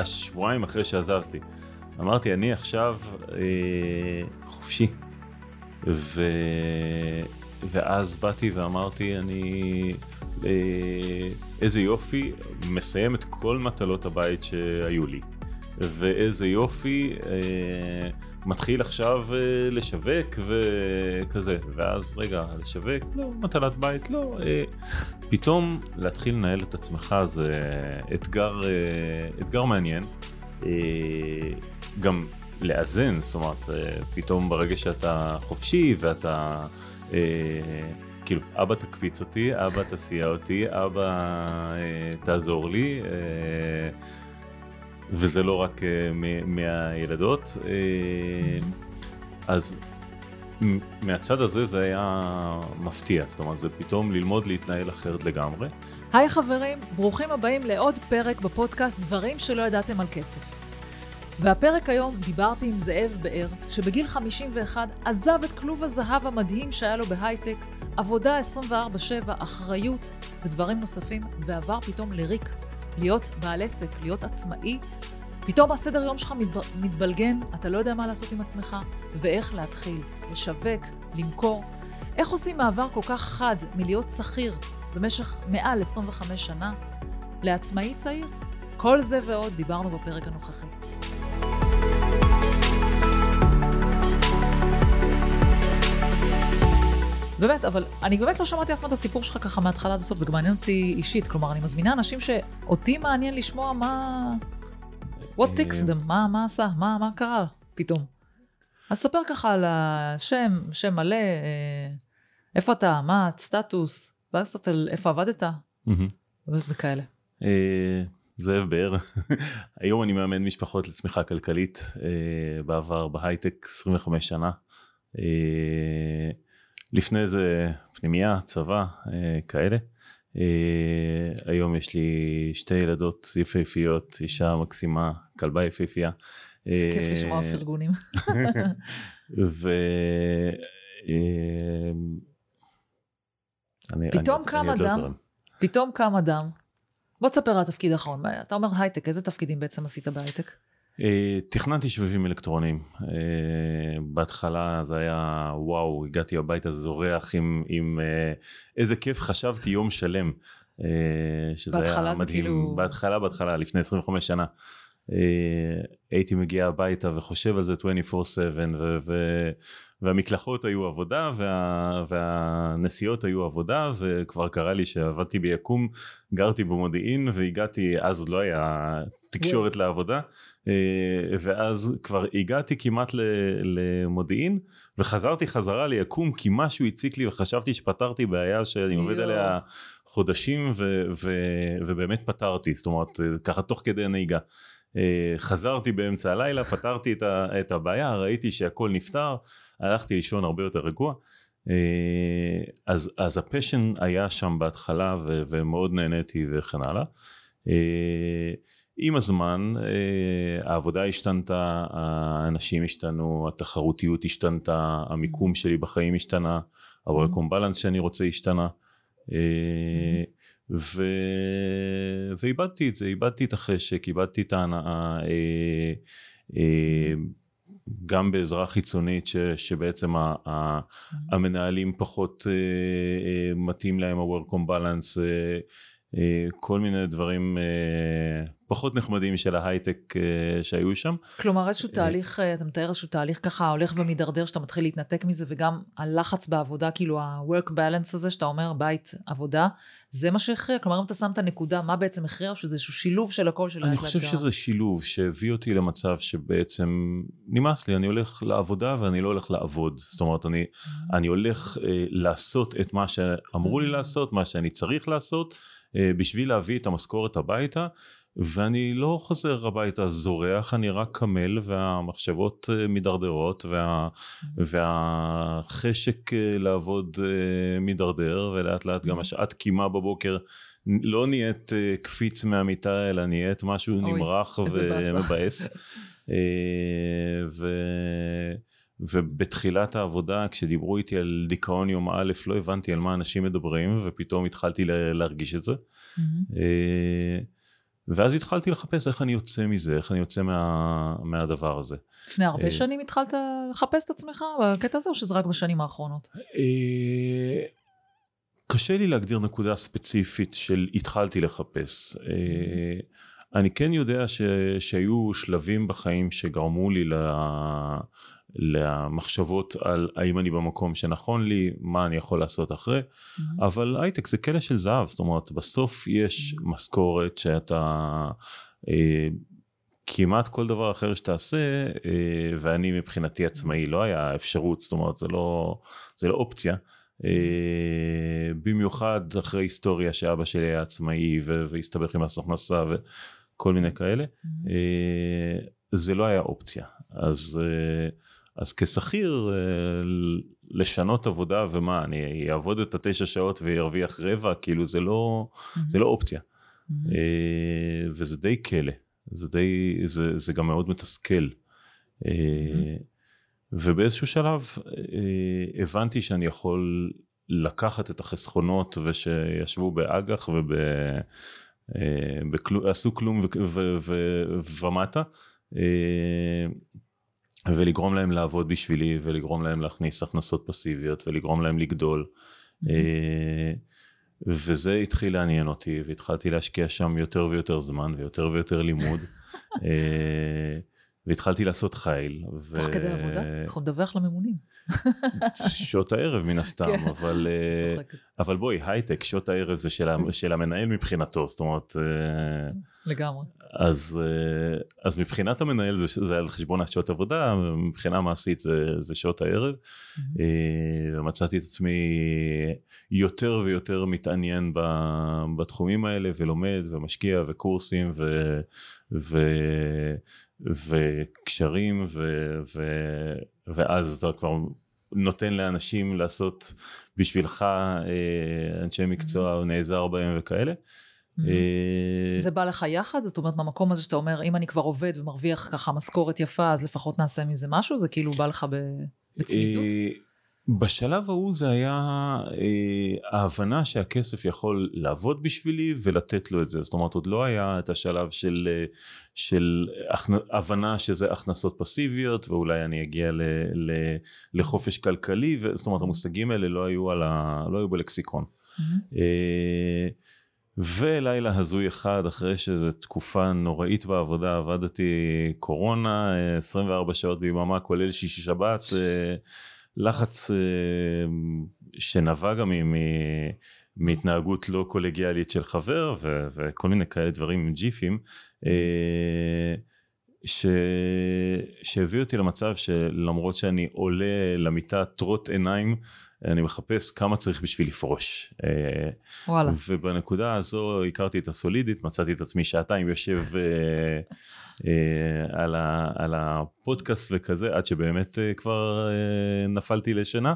השבועיים אחרי שעזבתי. אמרתי, אני עכשיו אה, חופשי. ו... ואז באתי ואמרתי, אני... אה, איזה יופי, מסיים את כל מטלות הבית שהיו לי. ואיזה יופי, אה, מתחיל עכשיו אה, לשווק וכזה, ואז רגע, לשווק, לא, מטלת בית, לא, אה, פתאום להתחיל לנהל את עצמך זה אתגר, אה, אתגר מעניין. אה, גם לאזן, זאת אומרת, אה, פתאום ברגע שאתה חופשי ואתה... אה, כאילו, אבא תקפיץ אותי, אבא תסיע אותי, אבא אה, תעזור לי, אה, וזה לא רק אה, מהילדות. אה, אז מהצד הזה זה היה מפתיע, זאת אומרת, זה פתאום ללמוד להתנהל אחרת לגמרי. היי חברים, ברוכים הבאים לעוד פרק בפודקאסט דברים שלא ידעתם על כסף. והפרק היום דיברתי עם זאב באר, שבגיל 51 עזב את כלוב הזהב המדהים שהיה לו בהייטק, עבודה 24/7, אחריות ודברים נוספים, ועבר פתאום לריק, להיות בעל עסק, להיות עצמאי. פתאום הסדר יום שלך מתב... מתבלגן, אתה לא יודע מה לעשות עם עצמך, ואיך להתחיל, לשווק, למכור. איך עושים מעבר כל כך חד מלהיות שכיר במשך מעל 25 שנה לעצמאי צעיר? כל זה ועוד דיברנו בפרק הנוכחי. באמת, אבל אני באמת לא שמעתי אף פעם את הסיפור שלך ככה מההתחלה עד הסוף, זה גם מעניין אותי אישית. כלומר, אני מזמינה אנשים שאותי מעניין לשמוע מה... what takes them, מה, מה עשה, מה, מה קרה פתאום. אז ספר ככה על השם, שם מלא, אה, איפה אתה, מה, סטטוס, ואז קצת על איפה עבדת. וכאלה. אה, זאב באר, היום אני מאמן משפחות לצמיחה כלכלית, אה, בעבר בהייטק 25 שנה. לפני זה פנימייה, צבא, אה, כאלה. אה, היום יש לי שתי ילדות יפהפיות, אישה מקסימה, כלבה יפהפייה. זה כיף אה, לשמוע פרגונים. ו... אני- פתאום אני- קם אני לא אדם. פתאום קם אדם. בוא תספר על התפקיד האחרון. אתה אומר הייטק, איזה תפקידים בעצם עשית בהייטק? אה, תכננתי שבבים אלקטרוניים. אה, בהתחלה זה היה וואו, הגעתי הביתה זורח עם, עם אה, איזה כיף חשבתי יום שלם. שזה בהתחלה היה זה מדהים. כאילו- בהתחלה, בהתחלה, לפני 25 שנה. הייתי מגיע הביתה וחושב על זה 24/7 ו- ו- והמקלחות היו עבודה וה- והנסיעות היו עבודה וכבר קרה לי שעבדתי ביקום גרתי במודיעין והגעתי אז עוד לא היה תקשורת Yes. לעבודה אה, ואז כבר הגעתי כמעט למודיעין וחזרתי חזרה ליקום כי משהו הציק לי וחשבתי שפתרתי בעיה שאני עובד יואו. עליה חודשים ו- ו- ובאמת פתרתי זאת אומרת ככה תוך כדי הנהיגה. אה, חזרתי באמצע הלילה פתרתי את, ה- את הבעיה ראיתי שהכל נפתר הלכתי לישון הרבה יותר רגוע. אה, אז, אז הפשן היה שם בהתחלה ו- ומאוד נהניתי וכן הלאה. אה, עם הזמן העבודה השתנתה, האנשים השתנו, התחרותיות השתנתה, המיקום שלי בחיים השתנה, ה-work on balance שאני רוצה השתנה. אה, ו... ואיבדתי את זה, איבדתי את החשק, איבדתי את ההנאה, אה, אה, גם בעזרה חיצונית ש, שבעצם ה, ה, המנהלים פחות אה, אה, מתאים להם ה-work on balance, אה, כל מיני דברים אה, פחות נחמדים של ההייטק אה, שהיו שם. כלומר, איזשהו תהליך, אה, אתה מתאר איזשהו תהליך ככה הולך ומידרדר, שאתה מתחיל להתנתק מזה, וגם הלחץ בעבודה, כאילו ה-work balance הזה, שאתה אומר בית, עבודה, זה מה שהכריע? כלומר, אם אתה שם את הנקודה, מה בעצם הכריע, או שזה איזשהו שילוב של הכל של אני לאט חושב שזה שילוב שהביא אותי למצב שבעצם נמאס לי, אני הולך לעבודה ואני לא הולך לעבוד. זאת אומרת, אני, אני הולך אה, לעשות את מה שאמרו לי לעשות, מה שאני צריך לעשות, אה, בשביל להביא את המשכורת הביתה, ואני לא חוזר הביתה זורח, אני רק קמל והמחשבות אה, מידרדרות וה, והחשק אה, לעבוד אה, מידרדר, ולאט לאט גם השעת קימה בבוקר לא נהיית אה, קפיץ מהמיטה, אלא נהיית משהו אוי, נמרח. ומבאס. אה, ו... ובתחילת העבודה כשדיברו איתי על דיכאון יום א' לא הבנתי על מה אנשים מדברים ופתאום התחלתי לה- להרגיש את זה מהמם. אה, ואז התחלתי לחפש איך אני יוצא מזה, איך אני יוצא מה, מהדבר הזה. לפני הרבה אה, שנים התחלת לחפש את עצמך בקטע הזה, או שזה רק בשנים האחרונות? אה, קשה לי להגדיר נקודה ספציפית של התחלתי לחפש. אה, אני כן יודע ש, שהיו שלבים בחיים שגרמו לי ל, למחשבות על האם אני במקום שנכון לי, מה אני יכול לעשות אחרי, אבל הייטק זה כלא של זהב, זאת אומרת בסוף יש משכורת שאתה... אה, כמעט כל דבר אחר שתעשה, אה, ואני מבחינתי עצמאי, לא היה אפשרות, זאת אומרת זה לא, זה לא אופציה. אה, במיוחד אחרי היסטוריה שאבא שלי היה עצמאי והסתבך עם מס הכנסה וכל מיני כאלה, אה, זה לא היה אופציה. אז, אה, אז כשכיר, אה, לשנות עבודה ומה, אני אעבוד את התשע שעות וארוויח רבע, כאילו זה לא, זה לא אופציה. אה, וזה די כלא, זה די, זה, זה גם מאוד מתסכל. אה, ובאיזשהו שלב הבנתי שאני יכול לקחת את החסכונות ושישבו באג"ח בכלום, עשו כלום ו, ו, ו, ומטה ולגרום להם לעבוד בשבילי ולגרום להם להכניס הכנסות פסיביות ולגרום להם לגדול אה, וזה התחיל לעניין אותי והתחלתי להשקיע שם יותר ויותר זמן ויותר ויותר לימוד אה, והתחלתי לעשות חיל. תוך כדי עבודה? אנחנו נדווח לממונים. שעות הערב מן הסתם, כן, אבל, אה. אבל בואי, הייטק, שעות הערב זה של, המנהל מבחינתו, זאת אומרת, לגמרי. אז, אה, אז מבחינת המנהל זה, זה על חשבון השעות עבודה, מבחינה מעשית זה, זה שעות הערב. אה, ומצאתי את עצמי יותר ויותר מתעניין בתחומים האלה ולומד ומשקיע וקורסים ו, ו, וקשרים ו, ו, ואז אתה כבר נותן לאנשים לעשות בשבילך אה, אנשי מקצוע או נעזר בהם וכאלה. אה, זה בא לך יחד? זאת אומרת, מהמקום הזה שאתה אומר, אם אני כבר עובד ומרוויח ככה משכורת יפה, אז לפחות נעשה מזה משהו? זה כאילו בא לך בצמידות? אה, בשלב ההוא זה היה אה, ההבנה שהכסף יכול לעבוד בשבילי ולתת לו את זה זאת אומרת עוד לא היה את השלב של, של הכנ- הבנה שזה הכנסות פסיביות ואולי אני אגיע ל, ל, לחופש כלכלי ו- זאת אומרת המושגים האלה לא היו, ה, לא היו בלקסיקון. אה, ולילה הזוי אחד אחרי שזו תקופה נוראית בעבודה עבדתי קורונה אה, 24 שעות ביממה כולל שישי שבת אה, לחץ אה, שנבע גם מ- מהתנהגות לא קולגיאלית של חבר ו- וכל מיני כאלה דברים עם ג'יפים אה, ש... שהביא אותי למצב שלמרות שאני עולה למיטה טרוט עיניים אני מחפש כמה צריך בשביל לפרוש. וואלה. ובנקודה הזו הכרתי את הסולידית, מצאתי את עצמי שעתיים יושב אה, אה, על, ה, על הפודקאסט וכזה, עד שבאמת אה, כבר נפלתי לשינה.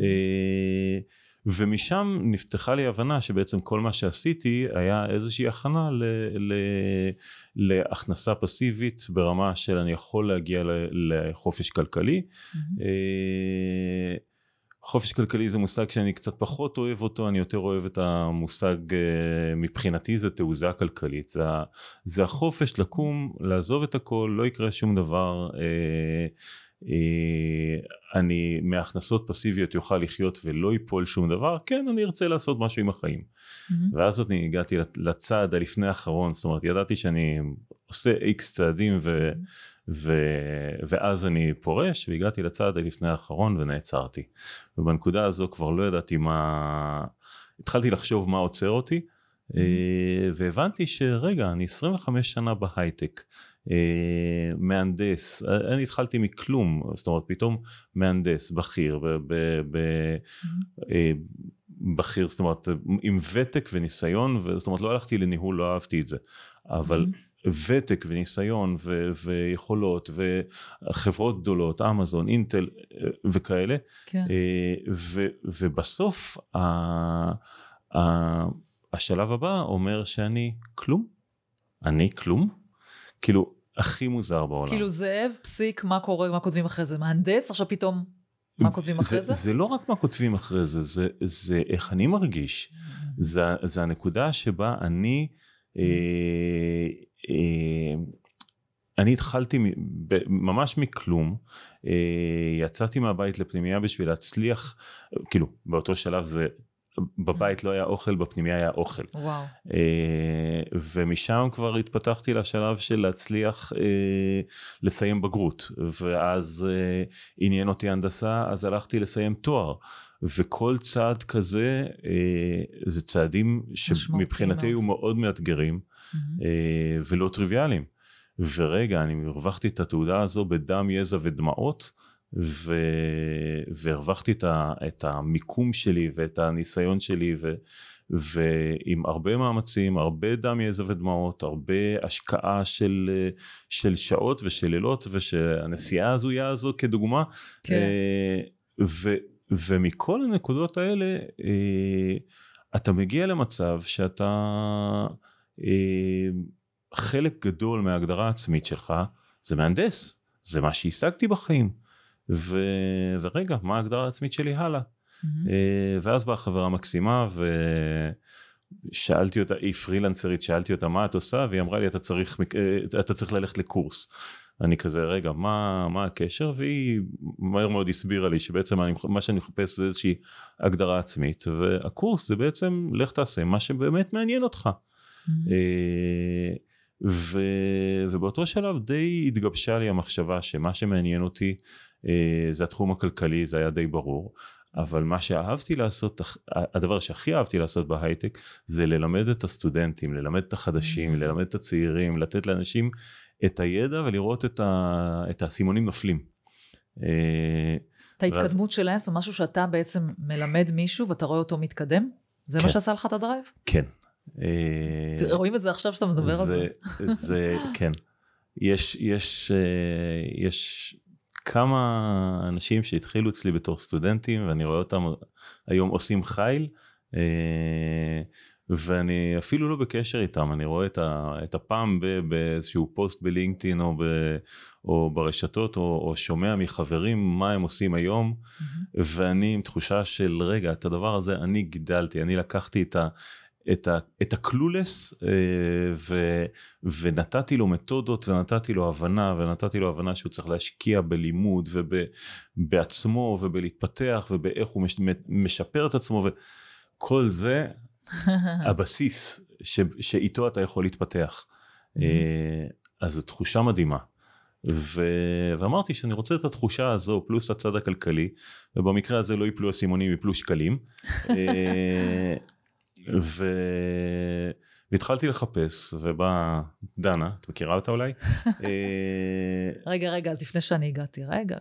אה, ומשם נפתחה לי הבנה שבעצם כל מה שעשיתי היה איזושהי הכנה ל, ל, להכנסה פסיבית ברמה של אני יכול להגיע לחופש כלכלי. מהמם. חופש כלכלי זה מושג שאני קצת פחות אוהב אותו, אני יותר אוהב את המושג אה, מבחינתי זה תעוזה כלכלית, זה, זה החופש לקום, לעזוב את הכל, לא יקרה שום דבר, אה, אה, אני מהכנסות פסיביות יוכל לחיות ולא ייפול שום דבר, כן אני ארצה לעשות משהו עם החיים. מהמם. ואז אני הגעתי לצעד הלפני האחרון, זאת אומרת ידעתי שאני עושה איקס צעדים ו, ו, ואז אני פורש והגעתי לצעד הלפני האחרון ונעצרתי. ובנקודה הזו כבר לא ידעתי מה, התחלתי לחשוב מה עוצר אותי אה, והבנתי שרגע אני 25 שנה בהייטק. אה, מהנדס, אני התחלתי מכלום, זאת אומרת פתאום מהנדס, בכיר, ב, ב, אה, בכיר, זאת אומרת עם ותק וניסיון, זאת אומרת לא הלכתי לניהול, לא אהבתי את זה, אבל ותק וניסיון ו- ויכולות וחברות גדולות, אמזון, אינטל אה, וכאלה, כן. אה, ו- ובסוף ה- ה- השלב הבא אומר שאני כלום, אני כלום, כאילו הכי מוזר בעולם. כאילו זאב, פסיק, מה קורה, מה כותבים אחרי זה? מהנדס, עכשיו פתאום, מה כותבים אחרי זה? זה לא רק מה כותבים אחרי זה, זה, זה איך אני מרגיש. זה, זה הנקודה שבה אני אה, אני התחלתי ממש מכלום, יצאתי מהבית לפנימייה בשביל להצליח, כאילו באותו שלב זה בבית לא היה אוכל, בפנימיה היה אוכל. וואו. ומשם כבר התפתחתי לשלב של להצליח לסיים בגרות, ואז עניין אותי הנדסה, אז הלכתי לסיים תואר. וכל צעד כזה אה, זה צעדים שמבחינתי היו מאוד מאתגרים mm-hmm. אה, ולא טריוויאליים. ורגע, אני הרווחתי את התעודה הזו בדם, יזע ודמעות, ו... והרווחתי את, ה... את המיקום שלי ואת הניסיון שלי, ו... ועם הרבה מאמצים, הרבה דם, יזע ודמעות, הרבה השקעה של, של שעות ושל לילות, ושהנסיעה ההזויה הזו כדוגמה. כן. אה, ו... ומכל הנקודות האלה אה, אתה מגיע למצב שאתה חלק גדול מההגדרה העצמית שלך זה מהנדס זה מה שהשגתי בחיים. ו, ורגע מה ההגדרה העצמית שלי הלאה? mm-hmm. אה, ואז באה חברה מקסימה ושאלתי אותה היא פרילנסרית שאלתי אותה מה את עושה? והיא אמרה לי אתה צריך אה, אתה צריך ללכת לקורס. אני כזה רגע מה, מה הקשר? והיא מהר מאוד הסבירה לי שבעצם אני, מה שאני מחפש זה איזושהי הגדרה עצמית והקורס זה בעצם לך תעשה מה שבאמת מעניין אותך. Mm-hmm. אה, ו, ובאותו שלב די התגבשה לי המחשבה שמה שמעניין אותי אה, זה התחום הכלכלי זה היה די ברור אבל מה שאהבתי לעשות הדבר שהכי אהבתי לעשות בהייטק זה ללמד את הסטודנטים ללמד את החדשים mm-hmm. ללמד את הצעירים לתת לאנשים את הידע ולראות את, ה, את האסימונים נופלים. אה, את ההתקדמות ואז... שלהם, זה משהו שאתה בעצם מלמד מישהו ואתה רואה אותו מתקדם? זה כן. מה שעשה לך את הדרייב? כן. אה, רואים את זה עכשיו שאתה מדבר זה, על זה? זה, כן. יש, יש, אה, יש כמה אנשים שהתחילו אצלי בתור סטודנטים ואני רואה אותם היום עושים חיל. ואני אפילו לא בקשר איתם, אני רואה את, ה, את הפעם באיזשהו פוסט בלינקדאין או, ב, או ברשתות או, או שומע מחברים מה הם עושים היום, mm-hmm. ואני עם תחושה של רגע, את הדבר הזה אני גידלתי, אני לקחתי את ה... את, ה, את הקלולס אה, ו, ונתתי לו מתודות ונתתי לו הבנה ונתתי לו הבנה שהוא צריך להשקיע בלימוד ובעצמו ובלהתפתח ובאיך הוא מש, משפר את עצמו וכל זה הבסיס ש, שאיתו אתה יכול להתפתח. Mm-hmm. אז זו תחושה מדהימה. ו... ואמרתי שאני רוצה את התחושה הזו פלוס הצד הכלכלי ובמקרה הזה לא יפלו אסימונים יפלו שקלים אה, ו... והתחלתי לחפש ובאה דנה את מכירה אותה אולי? אה, רגע רגע אז לפני שאני הגעתי רגע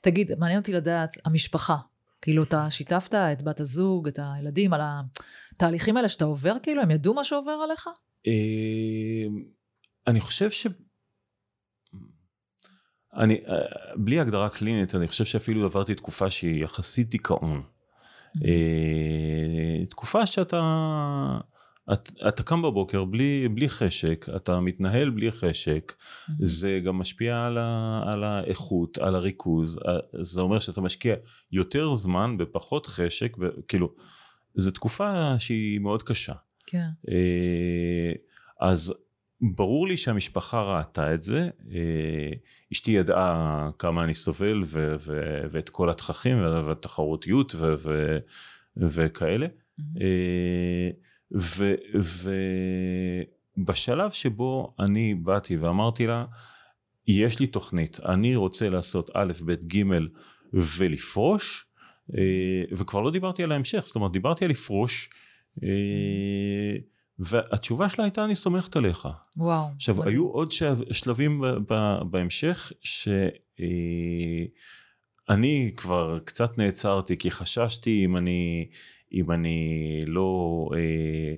תגיד מעניין אותי לדעת המשפחה כאילו אתה שיתפת את בת הזוג את הילדים על. התהליכים האלה שאתה עובר, כאילו, הם ידעו מה שעובר עליך? אמ, אני חושב ש... אני, אה, בלי הגדרה קלינית, אני חושב שאפילו עברתי תקופה שהיא יחסית דיכאון. אה, תקופה שאתה... את, אתה קם בבוקר בלי, בלי חשק, אתה מתנהל בלי חשק, mm-hmm. זה גם משפיע על, ה, על האיכות, על הריכוז, אה, זה אומר שאתה משקיע יותר זמן בפחות חשק, כאילו זו תקופה שהיא מאוד קשה. כן. אה, אז ברור לי שהמשפחה ראתה את זה, אה, אשתי ידעה כמה אני סובל ו- ו- ואת כל התככים והתחרותיות ו- ו- וכאלה. Mm-hmm. ובשלב שבו אני באתי ואמרתי לה, יש לי תוכנית, אני רוצה לעשות א', ב', ג' ולפרוש, אה, וכבר לא דיברתי על ההמשך, זאת אומרת דיברתי על לפרוש, אה, והתשובה שלה הייתה אני סומכת עליך. וואו. עכשיו מדהים. היו עוד שלבים בהמשך שאני אה, כבר קצת נעצרתי כי חששתי אם אני, אם אני לא אה,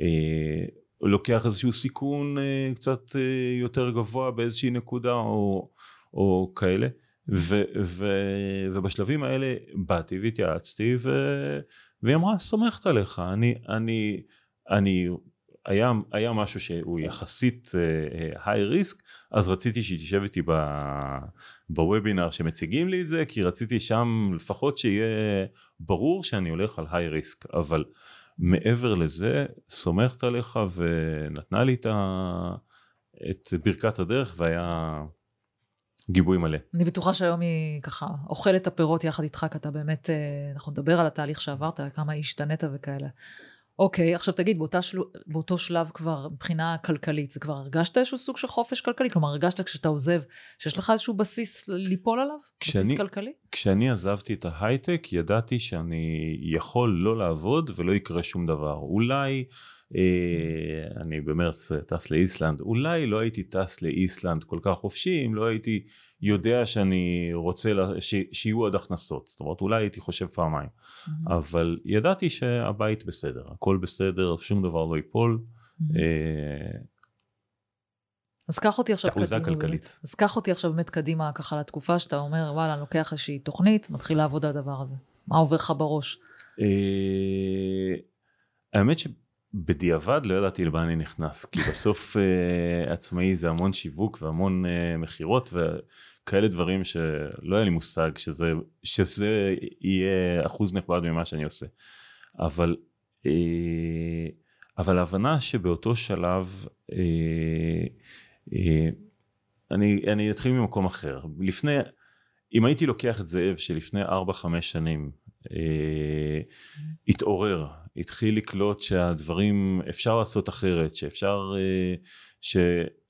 אה, לוקח איזשהו סיכון אה, קצת אה, יותר גבוה באיזושהי נקודה או, או כאלה. ו, ו, ובשלבים האלה באתי והתייעצתי ו, והיא אמרה סומכת עליך אני אני אני היה, היה משהו שהוא יחסית היי uh, ריסק אז רציתי שהיא תשב איתי בוובינר שמציגים לי את זה כי רציתי שם לפחות שיהיה ברור שאני הולך על היי ריסק אבל מעבר לזה, סומכת עליך ונתנה לי את, ה... את ברכת הדרך והיה גיבוי מלא. אני בטוחה שהיום היא ככה אוכלת את הפירות יחד איתך, כי אתה באמת, אה, אנחנו נדבר על התהליך שעברת, כמה השתנית וכאלה. אוקיי, עכשיו תגיד, באותה של... באותו שלב כבר, מבחינה כלכלית, זה כבר הרגשת איזשהו סוג של חופש כלכלי? כלומר, הרגשת כשאתה עוזב, שיש לך איזשהו בסיס ליפול עליו? כשאני, בסיס כלכלי? כשאני עזבתי את ההייטק, ידעתי שאני יכול לא לעבוד ולא יקרה שום דבר. אולי אה, אני במרץ טס לאיסלנד, אולי לא הייתי טס לאיסלנד כל כך חופשי אם לא הייתי יודע שאני רוצה לה, ש, שיהיו עוד הכנסות, זאת אומרת אולי הייתי חושב פעמיים, mm-hmm. אבל ידעתי שהבית בסדר, הכל בסדר, שום דבר לא ייפול. Mm-hmm. אה, אז קח אותי עכשיו קדימה, כלכלית. אז קח אותי עכשיו באמת קדימה ככה לתקופה שאתה אומר וואלה אני לוקח איזושהי תוכנית, מתחיל לעבוד על הדבר הזה, מה עובר לך בראש? אה, האמת ש... בדיעבד לא ידעתי למה אני נכנס כי בסוף uh, עצמאי זה המון שיווק והמון uh, מכירות וכאלה דברים שלא היה לי מושג שזה, שזה יהיה אחוז נכבד ממה שאני עושה אבל אבל ההבנה שבאותו שלב אני, אני אתחיל ממקום אחר. לפני אם הייתי לוקח את זאב שלפני 4-5 שנים אה, התעורר, התחיל לקלוט שהדברים אפשר לעשות אחרת, שאפשר, אה, ש,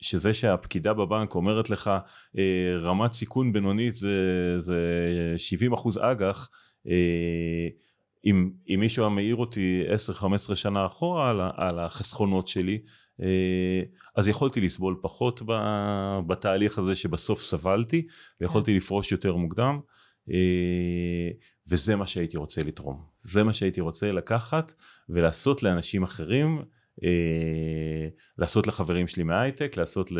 שזה שהפקידה בבנק אומרת לך אה, רמת סיכון בינונית זה, זה 70 אחוז אג"ח, אם, אם מישהו היה מעיר אותי 10-15 שנה אחורה על, על החסכונות שלי, אז יכולתי לסבול פחות בתהליך הזה שבסוף סבלתי ויכולתי כן. לפרוש יותר מוקדם וזה מה שהייתי רוצה לתרום. זה מה שהייתי רוצה לקחת ולעשות לאנשים אחרים, אה, לעשות לחברים שלי מההייטק, לעשות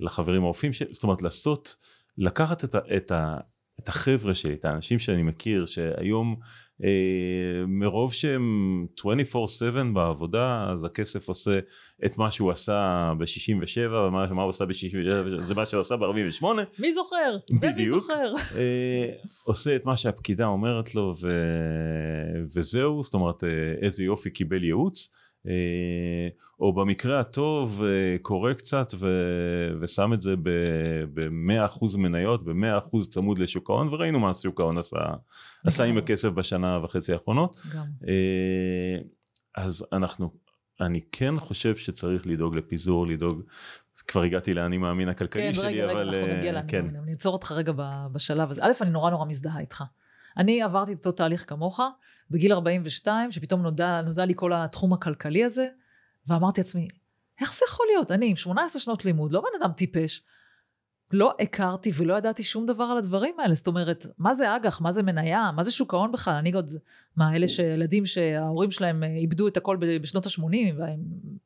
לחברים הרופאים שלי, זאת אומרת לעשות, לקחת את, ה, את, ה, את החבר'ה שלי, את האנשים שאני מכיר, שהיום אה, מרוב שהם 24/7 בעבודה, אז הכסף עושה את מה שהוא עשה ב-67, ומה הוא עשה ב-67, זה מה שהוא עשה ב-48. מי זוכר? בדיוק. זוכר? אה, עושה את מה שהפקידה אומרת לו, ו... וזהו, זאת אומרת, אה, איזה יופי קיבל ייעוץ. אה, או במקרה הטוב אה, קורא קצת ו... ושם את זה ב-100% מניות, ב-100% צמוד לשוק ההון, וראינו מה שוק ההון עשה, עשה עם הכסף בשנה וחצי האחרונות. גם. אה, אז אנחנו, אני כן חושב שצריך לדאוג לפיזור, לדאוג, כבר הגעתי לאני מאמין הכלכלי כן, שלי, רגע, אבל... כן, רגע, רגע, אנחנו נגיע לאני כן. מאמין, אני אעצור אותך רגע בשלב הזה. א', אני נורא נורא מזדהה איתך. אני עברתי את אותו תהליך כמוך, בגיל 42, שפתאום נודע, נודע לי כל התחום הכלכלי הזה, ואמרתי לעצמי, איך זה יכול להיות? אני עם 18 שנות לימוד, לא בן אדם טיפש, לא הכרתי ולא ידעתי שום דבר על הדברים האלה. זאת אומרת, מה זה אג"ח? מה זה מניה? מה זה שוק ההון בכלל? אני עוד, מה, אלה שילדים שההורים שלהם אה, איבדו את הכל בשנות ה-80, והם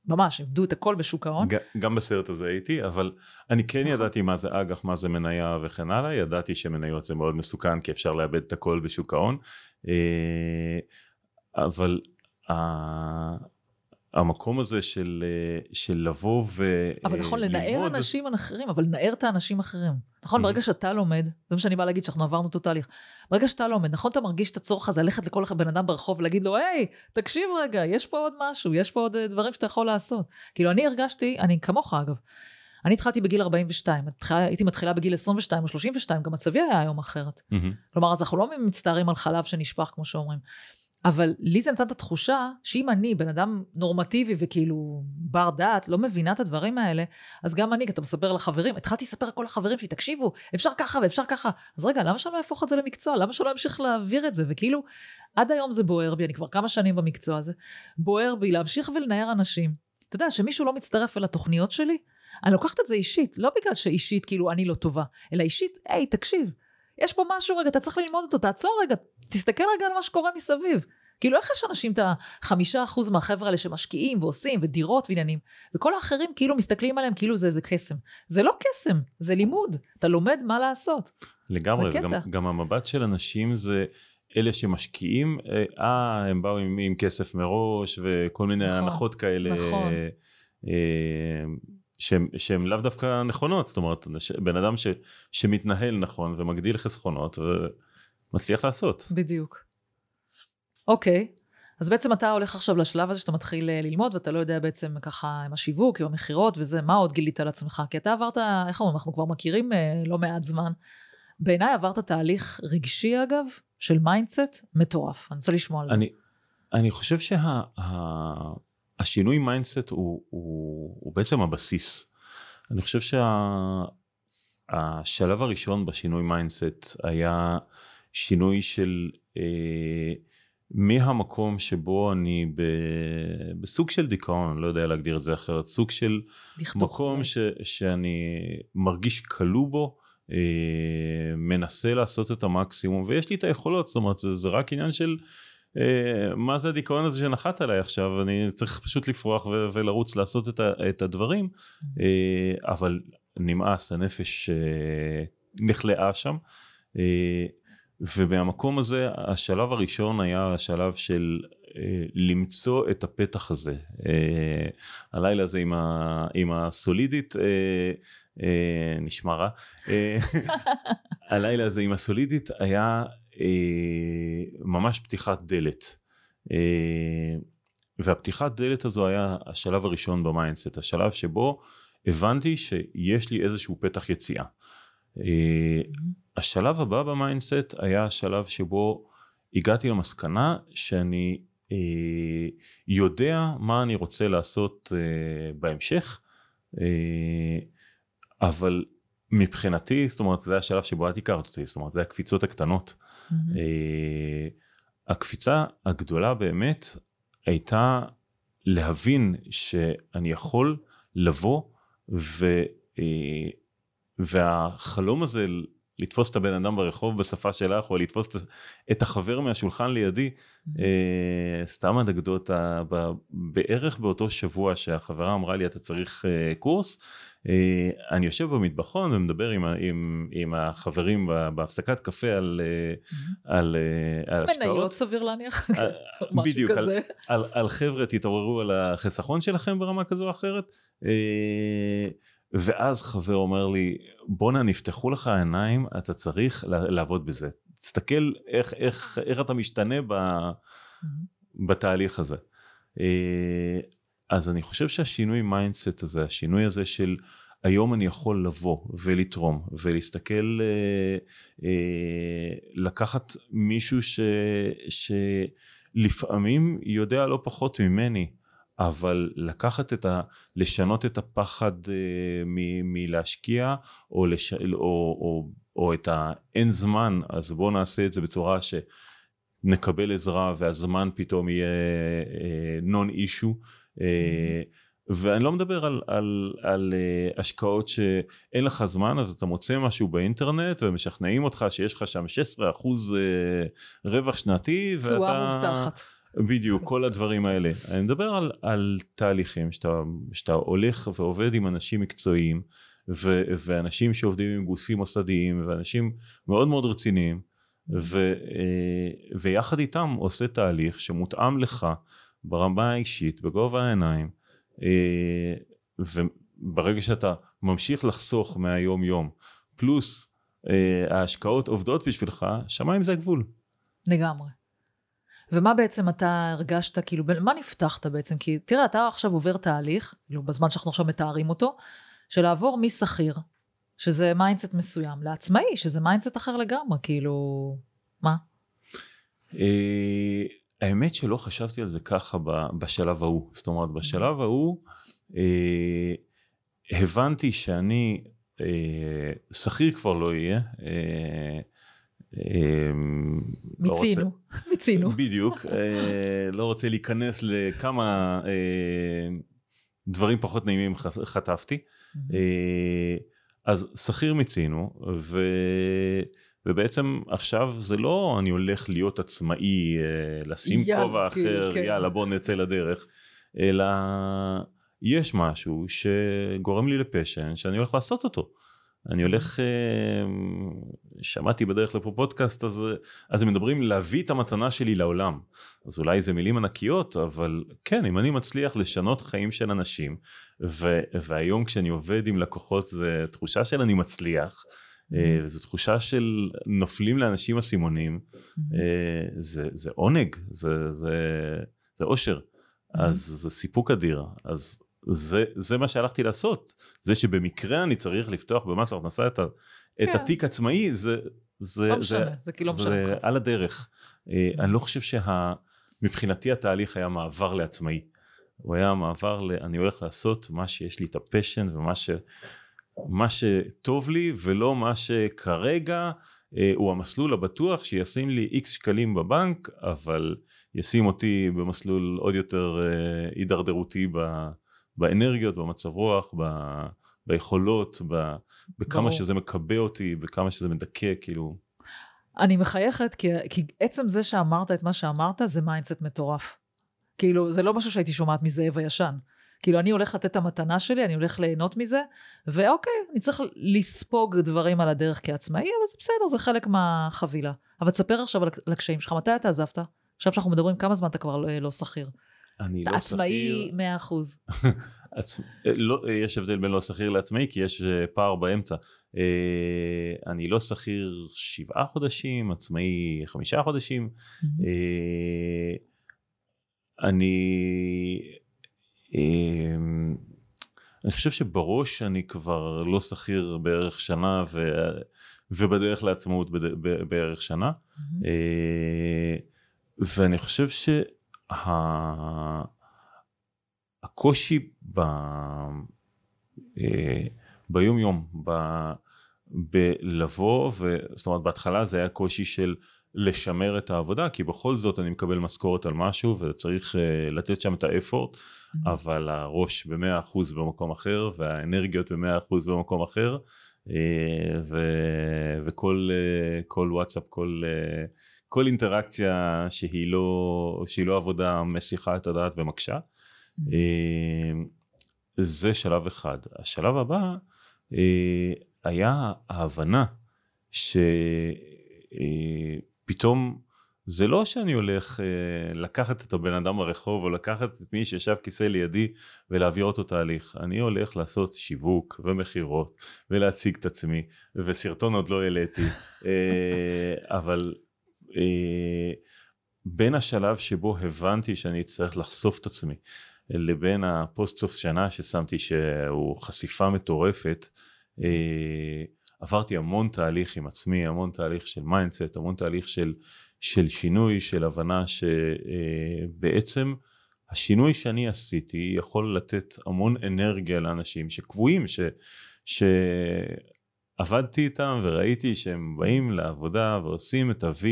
ממש איבדו את הכל בשוק ההון. גם בסרט הזה הייתי, אבל אני כן נכון. ידעתי מה זה אג"ח, מה זה מניה וכן הלאה. ידעתי שמניות זה מאוד מסוכן, כי אפשר לאבד את הכל בשוק ההון. אה, אבל המקום הזה של, אה, של לבוא וללמוד. אבל נכון, לנער אנשים אחרים, אבל לנער את האנשים האחרים. נכון, mm-hmm. ברגע שאתה לומד, זה מה שאני באה להגיד, שאנחנו עברנו אותו תהליך. ברגע שאתה לומד, נכון, אתה מרגיש את הצורך הזה ללכת לכל בן אדם ברחוב ולהגיד לו, היי, תקשיב רגע, יש פה עוד משהו, יש פה עוד אה, דברים שאתה יכול לעשות. כאילו, אני הרגשתי, אני כמוך אגב, אני התחלתי בגיל 42, הייתי מתחילה בגיל 22 או 32, גם מצבי היה היום אחרת. Mm-hmm. כלומר, אז אנחנו לא מצטערים על חלב שנשפך, כמו שאומרים. אבל לי זה נתן את התחושה שאם אני בן אדם נורמטיבי וכאילו בר דעת, לא מבינה את הדברים האלה, אז גם אני, כי אתה מספר לחברים, התחלתי לספר לכל החברים שלי, תקשיבו, אפשר ככה ואפשר ככה. אז רגע, למה שאני לא אהפוך את זה למקצוע? למה שלא אמשיך להעביר את זה? וכאילו, עד היום זה בוער בי, אני כבר כמה שנים במקצוע הזה, בוער בי להמשיך ולנער אנשים. אתה יודע, שמישהו לא מצטרף אל התוכניות שלי, אני לוקחת את זה אישית, לא בגלל שאישית כאילו אני לא טובה, אלא אישית, היי, תקשיב, יש פה משהו רגע, אתה צריך ללמוד אותו, תעצור רגע, תסתכל רגע על מה שקורה מסביב. כאילו איך יש אנשים את החמישה אחוז מהחבר'ה האלה שמשקיעים ועושים ודירות ועניינים, וכל האחרים כאילו מסתכלים עליהם כאילו זה איזה קסם. זה לא קסם, זה לימוד, אתה לומד מה לעשות. לגמרי, וגם, גם המבט של אנשים זה אלה שמשקיעים, אה, הם באו עם, עם כסף מראש וכל מיני נכון, הנחות כאלה. נכון. אה, שהן לאו דווקא נכונות, זאת אומרת, בן אדם ש, שמתנהל נכון ומגדיל חסכונות ומצליח לעשות. בדיוק. אוקיי, אז בעצם אתה הולך עכשיו לשלב הזה שאתה מתחיל אה, ללמוד, ואתה לא יודע בעצם ככה עם השיווק, עם המכירות וזה, מה עוד גילית על עצמך? כי אתה עברת, איך אומרים, אנחנו כבר מכירים אה, לא מעט זמן. בעיניי עברת תהליך רגשי אגב, של mindset, מטורף. אני רוצה לשמוע על זה. אני, אני חושב שהשינוי שה, mindset הוא, הוא, הוא בעצם הבסיס. אני חושב שהשלב שה, הראשון בשינוי mindset היה שינוי של אה, מהמקום שבו אני ב, בסוג של דיכאון, אני לא יודע להגדיר את זה אחרת, סוג של מקום ש, שאני מרגיש כלוא בו, אה, מנסה לעשות את המקסימום ויש לי את היכולות, זאת אומרת זה, זה רק עניין של מה זה הדיכאון הזה שנחת עליי עכשיו, אני צריך פשוט לפרוח ו- ולרוץ לעשות את, ה- את הדברים, אה, אבל נמאס, הנפש אה, נכלאה שם. אה, ומהמקום הזה השלב הראשון היה השלב של אה, למצוא את הפתח הזה. אה, הלילה הזה עם, ה, עם הסולידית אה, אה, נשמע רע. אה, הלילה הזה עם הסולידית היה אה, ממש פתיחת דלת. אה, והפתיחת דלת הזו היה השלב הראשון ב mindset, השלב שבו הבנתי שיש לי איזשהו פתח יציאה. אה, השלב הבא ב mindset היה השלב שבו הגעתי למסקנה שאני אה, יודע מה אני רוצה לעשות אה, בהמשך, אה, אבל מבחינתי, זאת אומרת, זה השלב שבו את הכרת אותי, זאת אומרת, זה הקפיצות הקטנות. Mm-hmm. אה, הקפיצה הגדולה באמת הייתה להבין שאני יכול לבוא ו, אה, והחלום הזה לתפוס את הבן אדם ברחוב בשפה שלך או לתפוס את החבר מהשולחן לידי mm-hmm. אה, סתם אנקדוטה בערך באותו שבוע שהחברה אמרה לי אתה צריך אה, קורס אני יושב במטבחון ומדבר עם, עם, עם החברים בהפסקת קפה על, mm-hmm. על, על השקעות. מניות סביר להניח, משהו בדיוק, כזה. על, על, על חבר'ה תתעוררו על החיסכון שלכם ברמה כזו או אחרת. ואז חבר אומר לי, בואנה נפתחו לך העיניים, אתה צריך לעבוד בזה. תסתכל איך, איך, איך אתה משתנה ב. בתהליך הזה. אז אני חושב שהשינוי mindset הזה, השינוי הזה של היום אני יכול לבוא ולתרום ולהסתכל, אה, אה, לקחת מישהו ש, שלפעמים יודע לא פחות ממני, אבל לקחת את ה... לשנות את הפחד אה, מ, מלהשקיע או, לש, או, או, או את האין זמן אז בואו נעשה את זה בצורה שנקבל עזרה והזמן פתאום יהיה נון אה, אישו ואני לא מדבר על, על, על uh, השקעות שאין לך זמן אז אתה מוצא משהו באינטרנט ומשכנעים אותך שיש לך שם 16% אחוז uh, רווח שנתי תשואה מובטחת בדיוק, כל הדברים האלה. אני מדבר על, על תהליכים שאתה, שאתה הולך ועובד עם אנשים מקצועיים ו, ואנשים שעובדים עם גופים מוסדיים ואנשים מאוד מאוד רציניים ו, אה, ויחד איתם עושה תהליך שמותאם לך ברמה האישית, בגובה העיניים אה, וברגע שאתה ממשיך לחסוך מהיום יום פלוס אה, ההשקעות עובדות בשבילך, שמיים זה הגבול. לגמרי. ומה בעצם אתה הרגשת, כאילו, מה נפתחת בעצם? כי תראה, אתה עכשיו עובר תהליך, כאילו, בזמן שאנחנו עכשיו מתארים אותו, של לעבור משכיר, שזה mindset מסוים, לעצמאי, שזה mindset אחר לגמרי, כאילו, מה? אה, האמת שלא חשבתי על זה ככה בשלב ההוא. זאת אומרת, בשלב ההוא אה, הבנתי שאני אה, שכיר כבר לא יהיה. אמ, לא מיצינו, מיצינו. בדיוק, אה, לא רוצה להיכנס לכמה אה, דברים פחות נעימים חטפתי. אה, אז שכיר מיצינו. ובעצם עכשיו זה לא אני הולך להיות עצמאי, לשים כובע אחר, כן. יאללה בוא נצא לדרך, אלא יש משהו שגורם לי לפשן שאני הולך לעשות אותו. אני הולך, אה, שמעתי בדרך לפה פודקאסט, אז, אז הם מדברים להביא את המתנה שלי לעולם. אז אולי זה מילים ענקיות, אבל כן, אם אני מצליח לשנות חיים של אנשים, ו, והיום כשאני עובד עם לקוחות זה תחושה של אני מצליח, אה, וזו תחושה של נופלים לאנשים אסימונים, אה, זה, זה עונג, זה, זה, זה אושר, אז זה סיפוק אדיר, אז זה, זה מה שהלכתי לעשות, זה שבמקרה אני צריך לפתוח במס הכנסה את, כן. התיק עצמאי, זה, זה, לא משנה, זה כאילו לא משנה זה לך. על הדרך. אה, אני לא חושב שמבחינתי התהליך היה מעבר לעצמאי. הוא היה מעבר ל... אני הולך לעשות מה שיש לי את הפשן ומה ש... מה שטוב לי ולא מה שכרגע אה, הוא המסלול הבטוח שישים לי איקס שקלים בבנק אבל ישים אותי במסלול עוד יותר אה, הידרדרותי. באנרגיות, במצב רוח, ב... ביכולות, ב... בכמה ברור. שזה מקבע אותי, בכמה שזה מדכא, כאילו. אני מחייכת כי, כי עצם זה שאמרת את מה שאמרת זה mindset מטורף. כאילו, זה לא משהו שהייתי שומעת מזאב הישן. כאילו, אני הולך לתת את המתנה שלי, אני הולך ליהנות מזה, ואוקיי, אני צריך לספוג דברים על הדרך כעצמאי, אבל זה בסדר, זה חלק מהחבילה. אבל תספר עכשיו על הקשיים שלך, מתי אתה עזבת? עכשיו שאנחנו מדברים, כמה זמן אתה כבר לא, לא שכיר? אני לא עצמאי. 100 אחוז. עצ... לא, יש הבדל בין לא שכיר לעצמאי כי יש אה, פער באמצע. אה, אני לא שכיר שבעה חודשים, עצמאי חמישה חודשים. אני אני חושב שבראש אני כבר לא שכיר בערך שנה ו... ובדרך לעצמאות בד... בערך שנה. אה, ואני חושב שהקושי ב... אה, ביום יום, ב... בלבוא, ו... זאת אומרת בהתחלה זה היה קושי של לשמר את העבודה, כי בכל זאת אני מקבל משכורת על משהו וצריך אה, לתת שם את האפורט, אבל הראש במאה אחוז במקום אחר והאנרגיות במאה אחוז במקום אחר אה, ו... וכל אה, כל וואטסאפ, כל, אה, כל אינטראקציה שהיא לא, שהיא לא עבודה מסיחה את הדעת ומקשה. אה, זה שלב אחד. השלב הבא אה, היה ההבנה שפתאום זה לא שאני הולך אה, לקחת את הבן אדם ברחוב או לקחת את מי שישב כיסא לידי ולהעביר אותו תהליך. אני הולך לעשות שיווק ומכירות ולהציג את עצמי וסרטון עוד לא העליתי אה, אבל אה, בין השלב שבו הבנתי שאני אצטרך לחשוף את עצמי לבין הפוסט סוף שנה ששמתי שהוא חשיפה מטורפת אה, עברתי המון תהליך עם עצמי המון תהליך של mindset המון תהליך של, של שינוי של הבנה שבעצם השינוי שאני עשיתי יכול לתת המון אנרגיה לאנשים שקבועים ש, שעבדתי איתם וראיתי שהם באים לעבודה ועושים את ה-V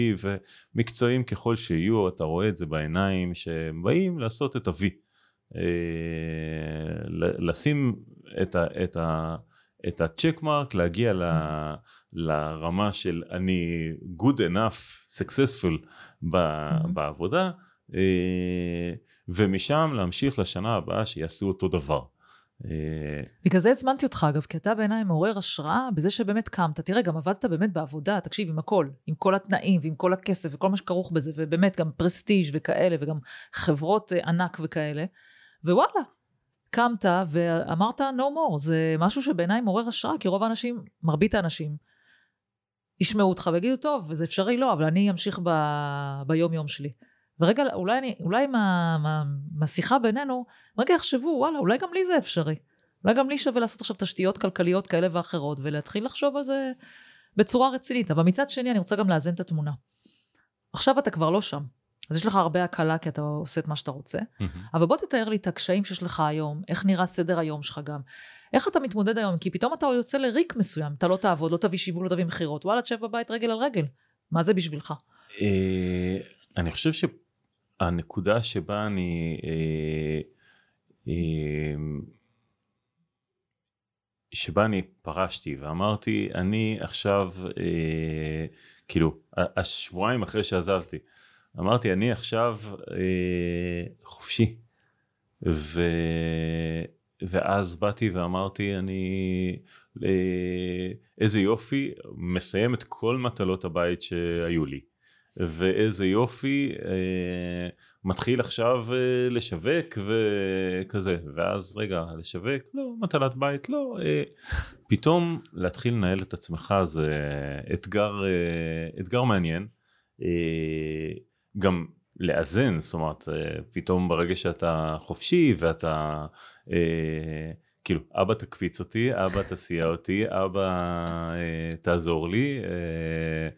ומקצועיים ככל שיהיו אתה רואה את זה בעיניים שהם באים לעשות את ה-V אה, לשים את ה... את ה את הצ'ק מרק, להגיע ל, לרמה של אני good enough, successful ב, Mhm. בעבודה, אה, ומשם להמשיך לשנה הבאה שיעשו אותו דבר. אה, בגלל זה הזמנתי אותך, אגב, כי אתה בעיניי מעורר השראה בזה שבאמת קמת. תראה, גם עבדת באמת בעבודה, תקשיב, עם הכל, עם כל התנאים ועם כל הכסף וכל מה שכרוך בזה, ובאמת גם פרסטיג' וכאלה, וגם חברות אה, ענק וכאלה, ווואלה, קמת ואמרת no more, זה משהו שבעיניי מעורר השראה, כי רוב האנשים, מרבית האנשים, ישמעו אותך ויגידו, טוב, זה אפשרי לא, אבל אני אמשיך ב... ביום-יום שלי. ורגע, אולי, אני, אולי מה, מה, מהשיחה בינינו, רגע יחשבו, וואלה, אולי גם לי זה אפשרי. אולי גם לי שווה לעשות עכשיו תשתיות כלכליות כאלה ואחרות, ולהתחיל לחשוב על זה בצורה רצינית. אבל מצד שני, אני רוצה גם לאזן את התמונה. עכשיו אתה כבר לא שם. אז יש לך הרבה הקלה כי אתה עושה את מה שאתה רוצה, אבל בוא תתאר לי את הקשיים שיש לך היום, איך נראה סדר היום שלך גם. איך אתה מתמודד היום? כי פתאום אתה יוצא לריק מסוים, אתה לא תעבוד, לא תביא שיווק, לא תביא מכירות, וואלה, תשב בבית רגל על רגל. מה זה בשבילך? אה, אני חושב שהנקודה שבה אני אה, אה, שבה אני פרשתי ואמרתי אני עכשיו אה, כאילו השבועיים אחרי שעזבתי אמרתי אני עכשיו אה, חופשי. ו, ואז באתי ואמרתי אני אה, איזה יופי מסיים את כל מטלות הבית שהיו לי. ואיזה יופי, אה, מתחיל עכשיו אה, לשווק וכזה, ואז רגע, לשווק, לא, מטלת בית, לא, אה, פתאום להתחיל לנהל את עצמך זה אתגר, אה, אתגר מעניין, אה, גם לאזן, זאת אומרת, אה, פתאום ברגע שאתה חופשי ואתה... אה, כאילו אבא תקפיץ אותי, אבא תסיע אותי, אבא אה, תעזור לי, אה,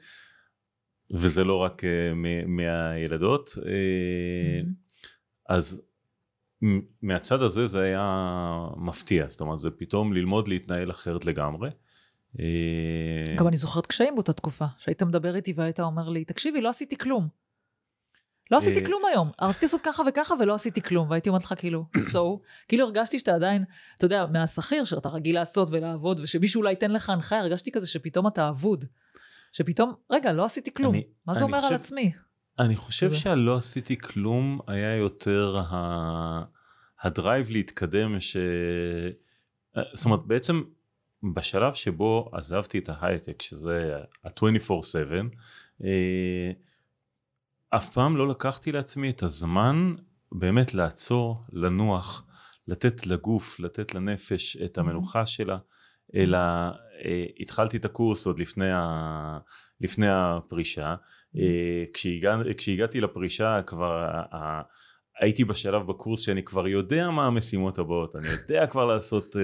וזה לא רק אה, מ- מהילדות. אה, אז מ- מהצד הזה זה היה מפתיע, זאת אומרת זה פתאום ללמוד להתנהל אחרת לגמרי. אה, גם אני זוכרת קשיים באותה תקופה, שהיית מדבר איתי והיית אומר לי, תקשיבי, לא עשיתי כלום. לא עשיתי אה, כלום היום. רציתי לעשות ככה וככה ולא עשיתי כלום. והייתי אומרת לך כאילו, so, כאילו הרגשתי שאתה עדיין, אתה יודע, מהשכיר שאתה רגיל לעשות ולעבוד, ושמישהו אולי ייתן לך הנחיה, הרגשתי כזה שפתאום אתה אבוד. שפתאום, רגע, לא עשיתי כלום. אני- מה זה אומר על חושב- עצמי? אני חושב זה- שהלא עשיתי כלום היה יותר ה... הדרייב להתקדם ש... זאת אומרת בעצם בשלב שבו עזבתי את ההייטק שזה ה-24/7 אה, אף פעם לא לקחתי לעצמי את הזמן באמת לעצור, לנוח, לתת לגוף, לתת לנפש את המנוחה שלה, אלא אה, התחלתי את הקורס עוד לפני, ה... לפני הפרישה, אה, כשהגע... כשהגעתי לפרישה כבר ה- ה- הייתי בשלב בקורס שאני כבר יודע מה המשימות הבאות, אני יודע כבר לעשות, אה,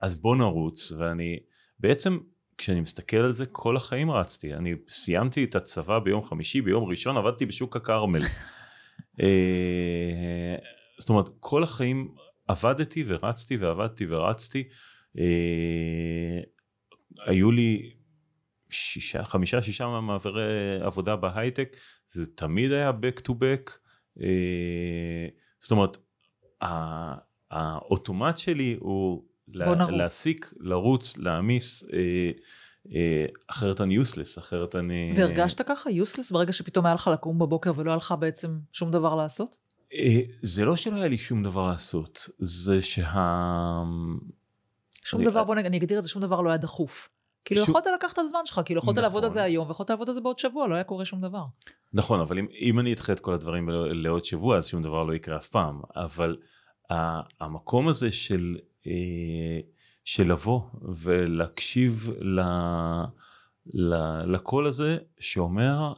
אז בוא נרוץ, ואני בעצם כשאני מסתכל על זה כל החיים רצתי, אני סיימתי את הצבא ביום חמישי, ביום ראשון עבדתי בשוק הכרמל. אה, זאת אומרת כל החיים עבדתי ורצתי ועבדתי ורצתי, אה, היו לי שישה, חמישה, שישה מעברי עבודה בהייטק, זה תמיד היה back to back. אה, זאת אומרת, האוטומט שלי הוא לה. להסיק, לרוץ, להעמיס, אה, אה, אחרת אני useless, אחרת אני... והרגשת ככה, יוסלס, ברגע שפתאום היה לך לקום בבוקר ולא היה לך בעצם שום דבר לעשות? אה, זה לא שלא היה לי שום דבר לעשות, זה שה... שום אני- דבר, בוא נגיד, אני אגדיר את זה, שום דבר לא היה דחוף. כאילו שום- יכולת לקחת את הזמן שלך, כאילו יכולת נכון. לעבוד על זה היום, ויכולת לעבוד על זה בעוד שבוע, לא היה קורה שום דבר. נכון, אבל אם, אם אני אדחה את כל הדברים לעוד שבוע, אז שום דבר לא יקרה אף פעם. אבל המקום הזה של, אה, של לבוא ולהקשיב ל, ל, לקול הזה שאומר,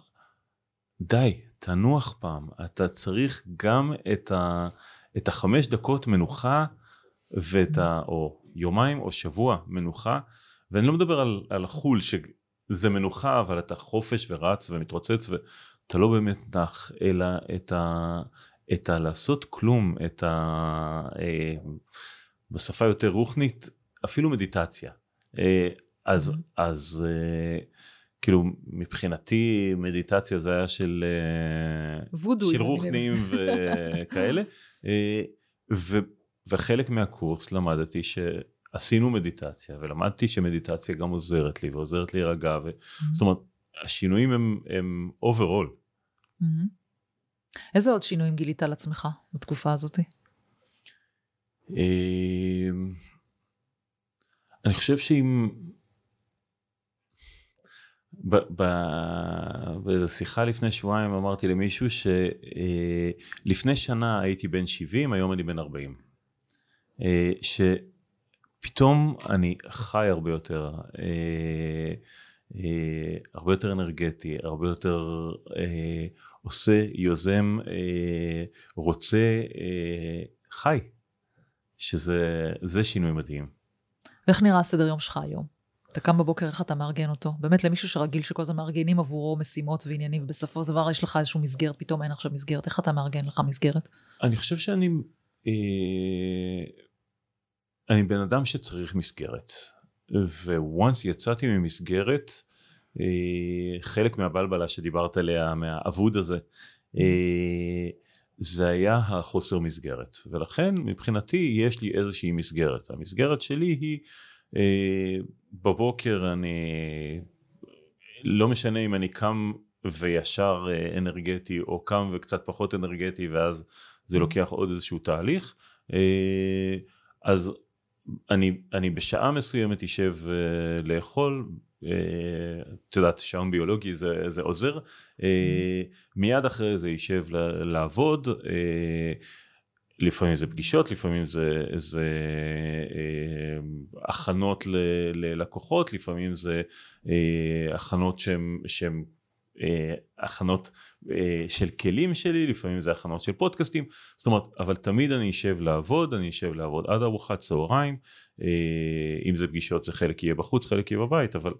די, תנוח פעם, אתה צריך גם את, ה, את החמש דקות מנוחה, ואת ה, או יומיים או שבוע מנוחה, ואני לא מדבר על, על החול שזה מנוחה, אבל אתה חופש ורץ ומתרוצץ ואתה לא באמת נח, אלא את ה... את הלעשות כלום, את ה... בשפה יותר רוחנית, אפילו מדיטציה. אה, אז. אז אה, כאילו מבחינתי מדיטציה זה היה של, אה, וודו. של רוחנים וכאלה. ו, וחלק מהקורס למדתי שעשינו מדיטציה, ולמדתי שמדיטציה גם עוזרת לי, ועוזרת להירגע, ו... זאת אומרת, השינויים הם, הם overall. מהמם. איזה עוד שינויים גילית על עצמך בתקופה הזאת? אה, אני חושב שאם... באיזו שיחה לפני שבועיים אמרתי למישהו שלפני שנה הייתי בן 70, היום אני בן 40. אה, שפתאום אני חי הרבה יותר, אה, אה, הרבה יותר אנרגטי, הרבה יותר אה, עושה, יוזם, אה, רוצה, אה, חי. שזה זה שינוי מדהים. ואיך נראה הסדר יום שלך היום? אתה קם בבוקר, איך אתה מארגן אותו? באמת למישהו שרגיל שכל הזמן מארגנים עבורו משימות ועניינים, ובסופו של דבר יש לך איזשהו מסגרת, פתאום אין עכשיו מסגרת, איך אתה מארגן לך מסגרת? אני חושב שאני אה, אני בן אדם שצריך מסגרת וואנס יצאתי ממסגרת אה, חלק מהבלבלה שדיברת עליה מהאבוד הזה אה, זה היה החוסר מסגרת. ולכן מבחינתי יש לי איזושהי מסגרת. המסגרת שלי היא אה, בבוקר אני לא משנה אם אני קם וישר אה, אנרגטי או קם וקצת פחות אנרגטי ואז זה לוקח עוד איזשהו תהליך אה, אז אני, אני בשעה מסוימת אשב אה, לאכול את יודעת, שעון ביולוגי זה, זה עוזר. מיד אחרי זה יישב לעבוד. לפעמים זה פגישות, לפעמים זה, זה אה, הכנות ללקוחות, לפעמים זה אה, הכנות שהן אה, הכנות אה, של כלים שלי, לפעמים זה הכנות של פודקאסטים, זאת אומרת, אבל תמיד אני אשב לעבוד, אני אשב לעבוד עד ארוחת צהריים, אה, אם זה פגישות זה חלק יהיה בחוץ, חלק יהיה בבית, אבל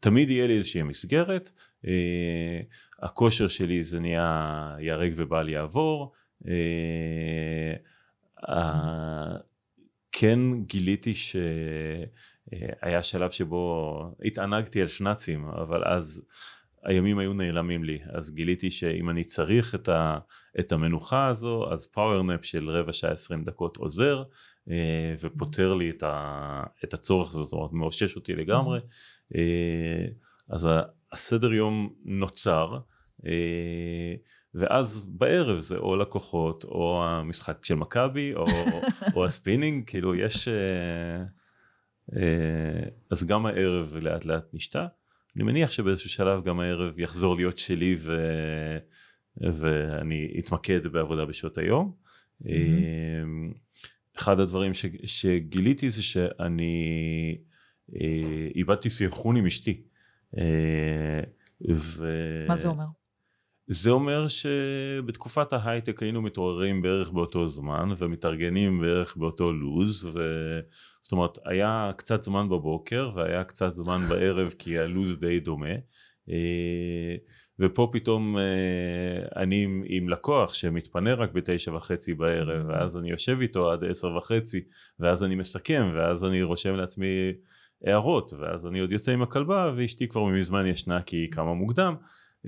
תמיד יהיה לי איזושהי מסגרת, אה, הכושר שלי זה נהיה ייהרג ובל יעבור, אה, אה, כן גיליתי שהיה שלב שבו התענגתי על שנאצים, אבל אז הימים היו נעלמים לי, אז גיליתי שאם אני צריך את, ה, את המנוחה הזו, אז פאוורנפ של רבע שעה עשרים דקות עוזר, אה, ופותר לי את, ה, את הצורך הזה, זאת אומרת מאושש אותי לגמרי, אז הסדר יום נוצר, ואז בערב זה או לקוחות או המשחק של מכבי או, או הספינינג. כאילו יש אה, אה, אז גם הערב לאט לאט משתנה אני מניח שבאיזשהו שלב גם הערב יחזור להיות שלי ו, ואני אתמקד בעבודה בשעות היום. Mm-hmm. אחד הדברים ש, שגיליתי זה שאני איבדתי סנכרון עם אשתי. ו... מה זה אומר? זה אומר שבתקופת ההייטק היינו מתעוררים בערך באותו זמן ומתארגנים בערך באותו לוז ו... זאת אומרת היה קצת זמן בבוקר והיה קצת זמן בערב כי הלוז די דומה. אה, ופה פתאום אה, אני עם, עם לקוח שמתפנה רק בתשע וחצי בערב ואז אני יושב איתו עד עשר וחצי ואז אני מסכם ואז אני רושם לעצמי הערות ואז אני עוד יוצא עם הכלבה ואשתי כבר מזמן ישנה כי היא קמה מוקדם.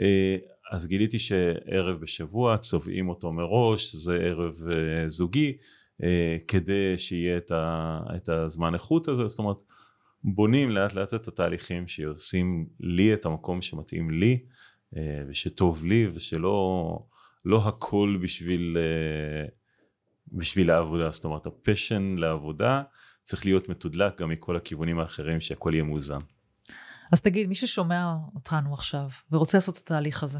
אה, אז גיליתי שערב בשבוע צובעים אותו מראש, זה ערב uh, זוגי, uh, כדי שיהיה את, ה, את הזמן איכות הזה, זאת אומרת בונים לאט לאט את התהליכים שעושים לי את המקום שמתאים לי uh, ושטוב לי ושלא לא הכל בשביל, בשביל העבודה, זאת אומרת הפשן לעבודה צריך להיות מתודלק גם מכל הכיוונים האחרים שהכל יהיה מאוזן. אז תגיד, מי ששומע אותנו עכשיו ורוצה לעשות את התהליך הזה,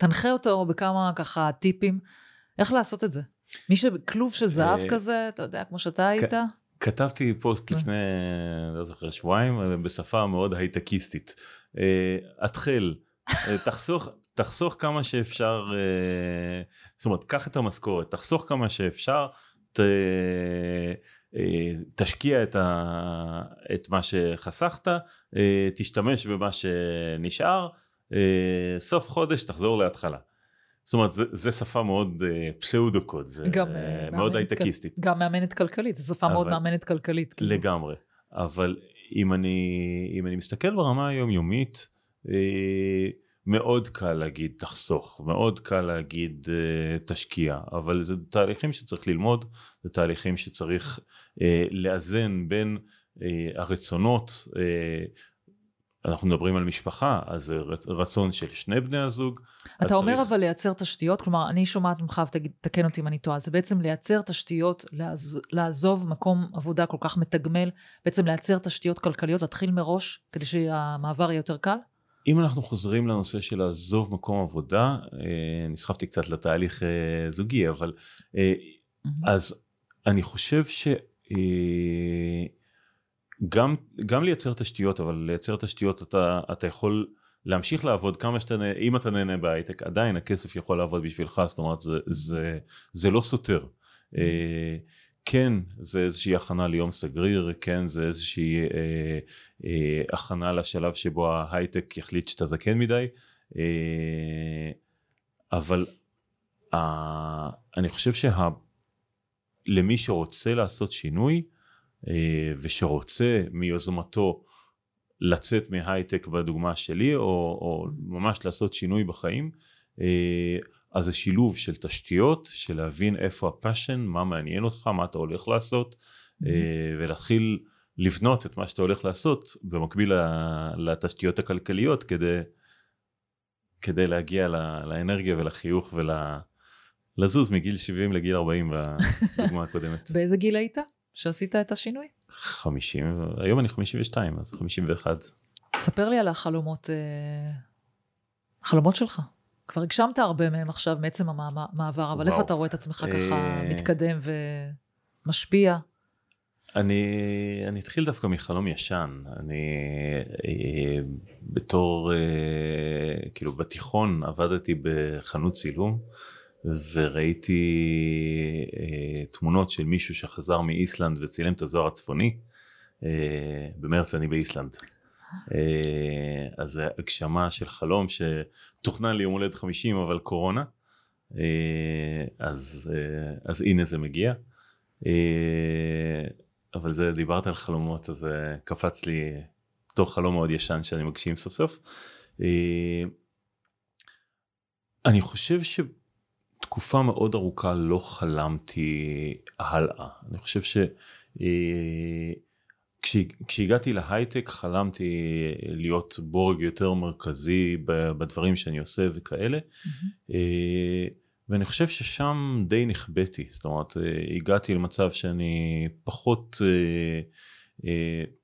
תנחה אותו בכמה ככה טיפים, איך לעשות את זה. מי שכלוב של זהב אה, כזה, אתה יודע, כמו שאתה היית. כתבתי פוסט כן. לפני, לא זוכר, שבועיים, בשפה מאוד הייטקיסטית. אה, התחל, אה, תחסוך, תחסוך כמה שאפשר, זאת אומרת, קח את המשכורת, תחסוך כמה שאפשר, ת, תשקיע את, ה, את מה שחסכת, תשתמש במה שנשאר, אה, סוף חודש תחזור להתחלה. זאת אומרת זה, זה שפה מאוד אה, פסאודו קוד, זה גם, אה, מאוד הייטקיסטית. גם מאמנת כלכלית, זו שפה אבל, מאוד מאמנת כלכלית. כאילו. לגמרי, אבל אם אני, אם אני מסתכל ברמה היומיומית, אה, מאוד קל להגיד תחסוך, מאוד קל להגיד אה, תשקיע, אבל זה תהליכים שצריך ללמוד, זה תהליכים שצריך אה, לאזן בין אה, הרצונות אה, אנחנו מדברים על משפחה, אז זה רצון של שני בני הזוג. אתה אומר צריך... אבל לייצר תשתיות, כלומר, אני שומעת ממך ותקן אותי אם אני טועה, זה בעצם לייצר תשתיות, לעז... לעזוב מקום עבודה כל כך מתגמל, בעצם לייצר תשתיות כלכליות, להתחיל מראש, כדי שהמעבר יהיה יותר קל? אם אנחנו חוזרים לנושא של לעזוב מקום עבודה, אה, נסחפתי קצת לתהליך אה, זוגי, אבל mm-hmm. אז אני חושב ש... גם, גם לייצר תשתיות, אבל לייצר תשתיות אתה, אתה יכול להמשיך לעבוד כמה שאתה, אם אתה נהנה בהייטק, עדיין הכסף יכול לעבוד בשבילך, זאת אומרת זה, זה, זה לא סותר. אה, כן, זה איזושהי הכנה ליום סגריר, כן, זה איזושהי אה, אה, הכנה לשלב שבו ההייטק יחליט שאתה זקן מדי, אה, אבל אה, אני חושב שלמי שרוצה לעשות שינוי, ושרוצה מיוזמתו לצאת מהייטק בדוגמה שלי או, או ממש לעשות שינוי בחיים אה, אז זה שילוב של תשתיות של להבין איפה הפאשן מה מעניין אותך מה אתה הולך לעשות mm-hmm. ולהתחיל לבנות את מה שאתה הולך לעשות במקביל לתשתיות הכלכליות כדי, כדי להגיע לאנרגיה ולחיוך ולזוז מגיל 70 לגיל 40 בדוגמה הקודמת. באיזה גיל היית? שעשית את השינוי? 50, היום אני 52, אז 51. תספר לי על החלומות, אה, החלומות שלך. כבר הגשמת הרבה מהם עכשיו מעצם המעבר, אבל איפה אתה רואה את עצמך ככה אה, מתקדם ומשפיע? אני, אני אתחיל דווקא מחלום ישן. אני אה, בתור, אה, כאילו בתיכון עבדתי בחנות צילום וראיתי אה, תמונות של מישהו שחזר מאיסלנד וצילם את הזוהר הצפוני. אה, במרץ אני באיסלנד. אה, אז זה הגשמה של חלום שתוכנן לי יום הולדת 50 אבל קורונה. אה, אז, אה, אז הנה זה מגיע. אה, אבל זה דיברת על חלומות אז זה קפץ לי תוך חלום מאוד ישן שאני מגשים סוף סוף. אה, אני חושב שתקופה מאוד ארוכה לא חלמתי הלאה. אני חושב ש... אה, כשהגעתי להייטק חלמתי להיות בורג יותר מרכזי בדברים שאני עושה וכאלה mm-hmm. ואני חושב ששם די נכבאתי זאת אומרת אה, הגעתי למצב שאני פחות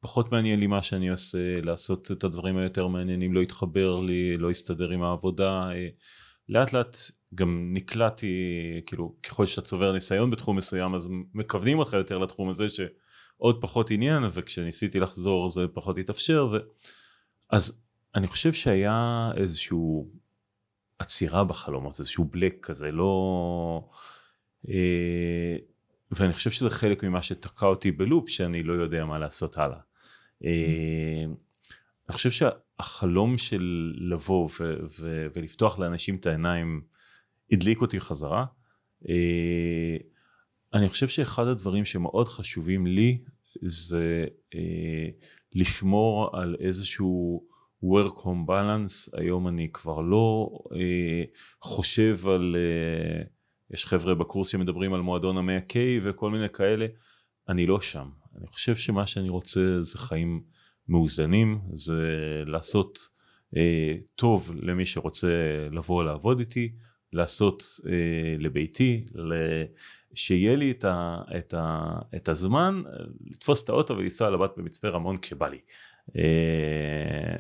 פחות מעניין לי מה שאני עושה לעשות את הדברים היותר מעניינים לא התחבר לי לא הסתדר עם העבודה לאט לאט גם נקלעתי כאילו ככל שאתה צובר ניסיון בתחום מסוים אז מכוונים אותך יותר לתחום הזה ש... עוד פחות עניין וכשניסיתי לחזור זה פחות התאפשר ו... אז אני חושב שהיה איזשהו עצירה בחלומות איזשהו בלק כזה לא אה, ואני חושב שזה חלק ממה שתקע אותי בלופ שאני לא יודע מה לעשות הלאה. אה, אני חושב שהחלום של לבוא ו- ו- ולפתוח לאנשים את העיניים הדליק אותי חזרה. אה, אני חושב שאחד הדברים שמאוד חשובים לי זה אה, לשמור על איזשהו work home balance. היום אני כבר לא אה, חושב על אה, יש חבר'ה בקורס שמדברים על מועדון המאה K וכל מיני כאלה. אני לא שם. אני חושב שמה שאני רוצה זה חיים מאוזנים זה לעשות אה, טוב למי שרוצה לבוא לעבוד איתי לעשות אה, לביתי, שיהיה לי את, ה, את, ה, את הזמן לתפוס את האוטו ולנסוע לבת במצפה רמון כשבא לי. אה,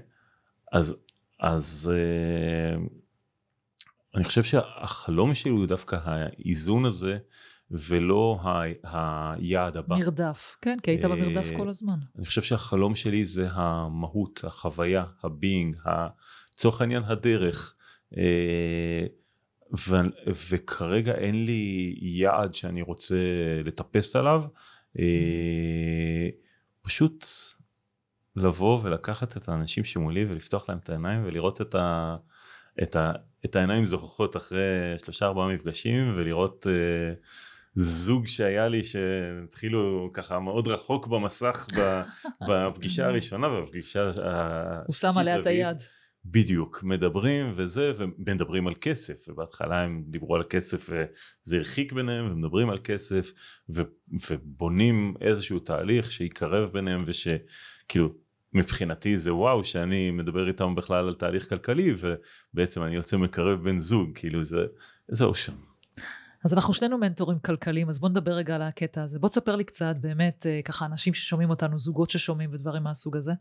אז, אז אה, אני חושב שהחלום שלי הוא דווקא האיזון הזה ולא ה, היעד הבא. מרדף, כן, כי היית במרדף כל הזמן. אני חושב שהחלום שלי זה המהות, החוויה, ה being, לצורך העניין הדרך. ו, וכרגע אין לי יעד שאני רוצה לטפס עליו, אה, פשוט לבוא ולקחת את האנשים שמולי ולפתוח להם את העיניים ולראות את, ה, את, ה, את העיניים זורחות אחרי שלושה ארבעה מפגשים ולראות אה, זוג שהיה לי שהתחילו ככה מאוד רחוק במסך בפגישה הראשונה ובפגישה הוא שם עליה את היד. בדיוק מדברים וזה ומדברים על כסף ובהתחלה הם דיברו על כסף וזה הרחיק ביניהם ומדברים על כסף ו, ובונים איזשהו תהליך שיקרב ביניהם ושכאילו מבחינתי זה וואו שאני מדבר איתם בכלל על תהליך כלכלי ובעצם אני יוצא מקרב בן זוג כאילו זה זהו שם. אז אנחנו שנינו מנטורים כלכליים אז בוא נדבר רגע על הקטע הזה בוא תספר לי קצת באמת אה, ככה אנשים ששומעים אותנו זוגות ששומעים ודברים מהסוג הזה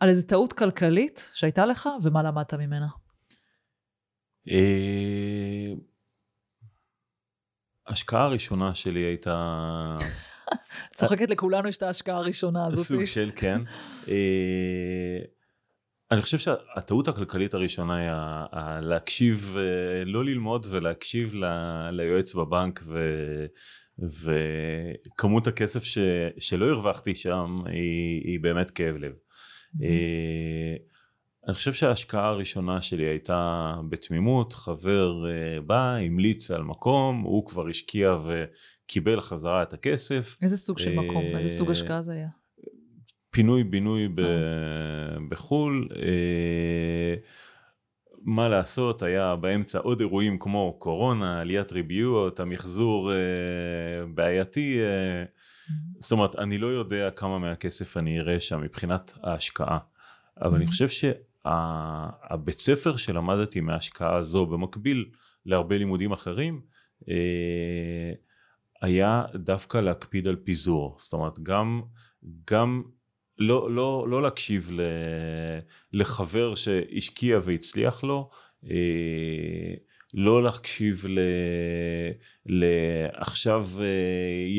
על איזה טעות כלכלית שהייתה לך, ומה למדת ממנה? אה, ההשקעה הראשונה שלי הייתה... צוחקת לכולנו יש את ההשקעה הראשונה הזאת. סוג של כן. אני חושב שהטעות הכלכלית הראשונה היא להקשיב, אה, לא ללמוד ולהקשיב ליועץ בבנק ו... וכמות הכסף ש... שלא הרווחתי שם היא, היא באמת כאב לב. אה, אני חושב שההשקעה הראשונה שלי הייתה בתמימות, חבר אה, בא, המליץ על מקום, הוא כבר השקיע וקיבל חזרה את הכסף. איזה סוג של מקום? איזה סוג השקעה זה היה? פינוי בינוי בחו"ל. מה לעשות, היה באמצע עוד אירועים כמו קורונה, עליית ריביות, המחזור בעייתי. זאת אומרת, אני לא יודע כמה מהכסף אני אראה שם מבחינת ההשקעה, אבל אני חושב שהבית ספר שלמדתי מההשקעה הזו במקביל להרבה לימודים אחרים, אה, היה דווקא להקפיד על פיזור. זאת אומרת, גם, גם לא, לא, לא להקשיב ל, לחבר שהשקיע והצליח לו, אה, לא להקשיב ל... ל... עכשיו אה,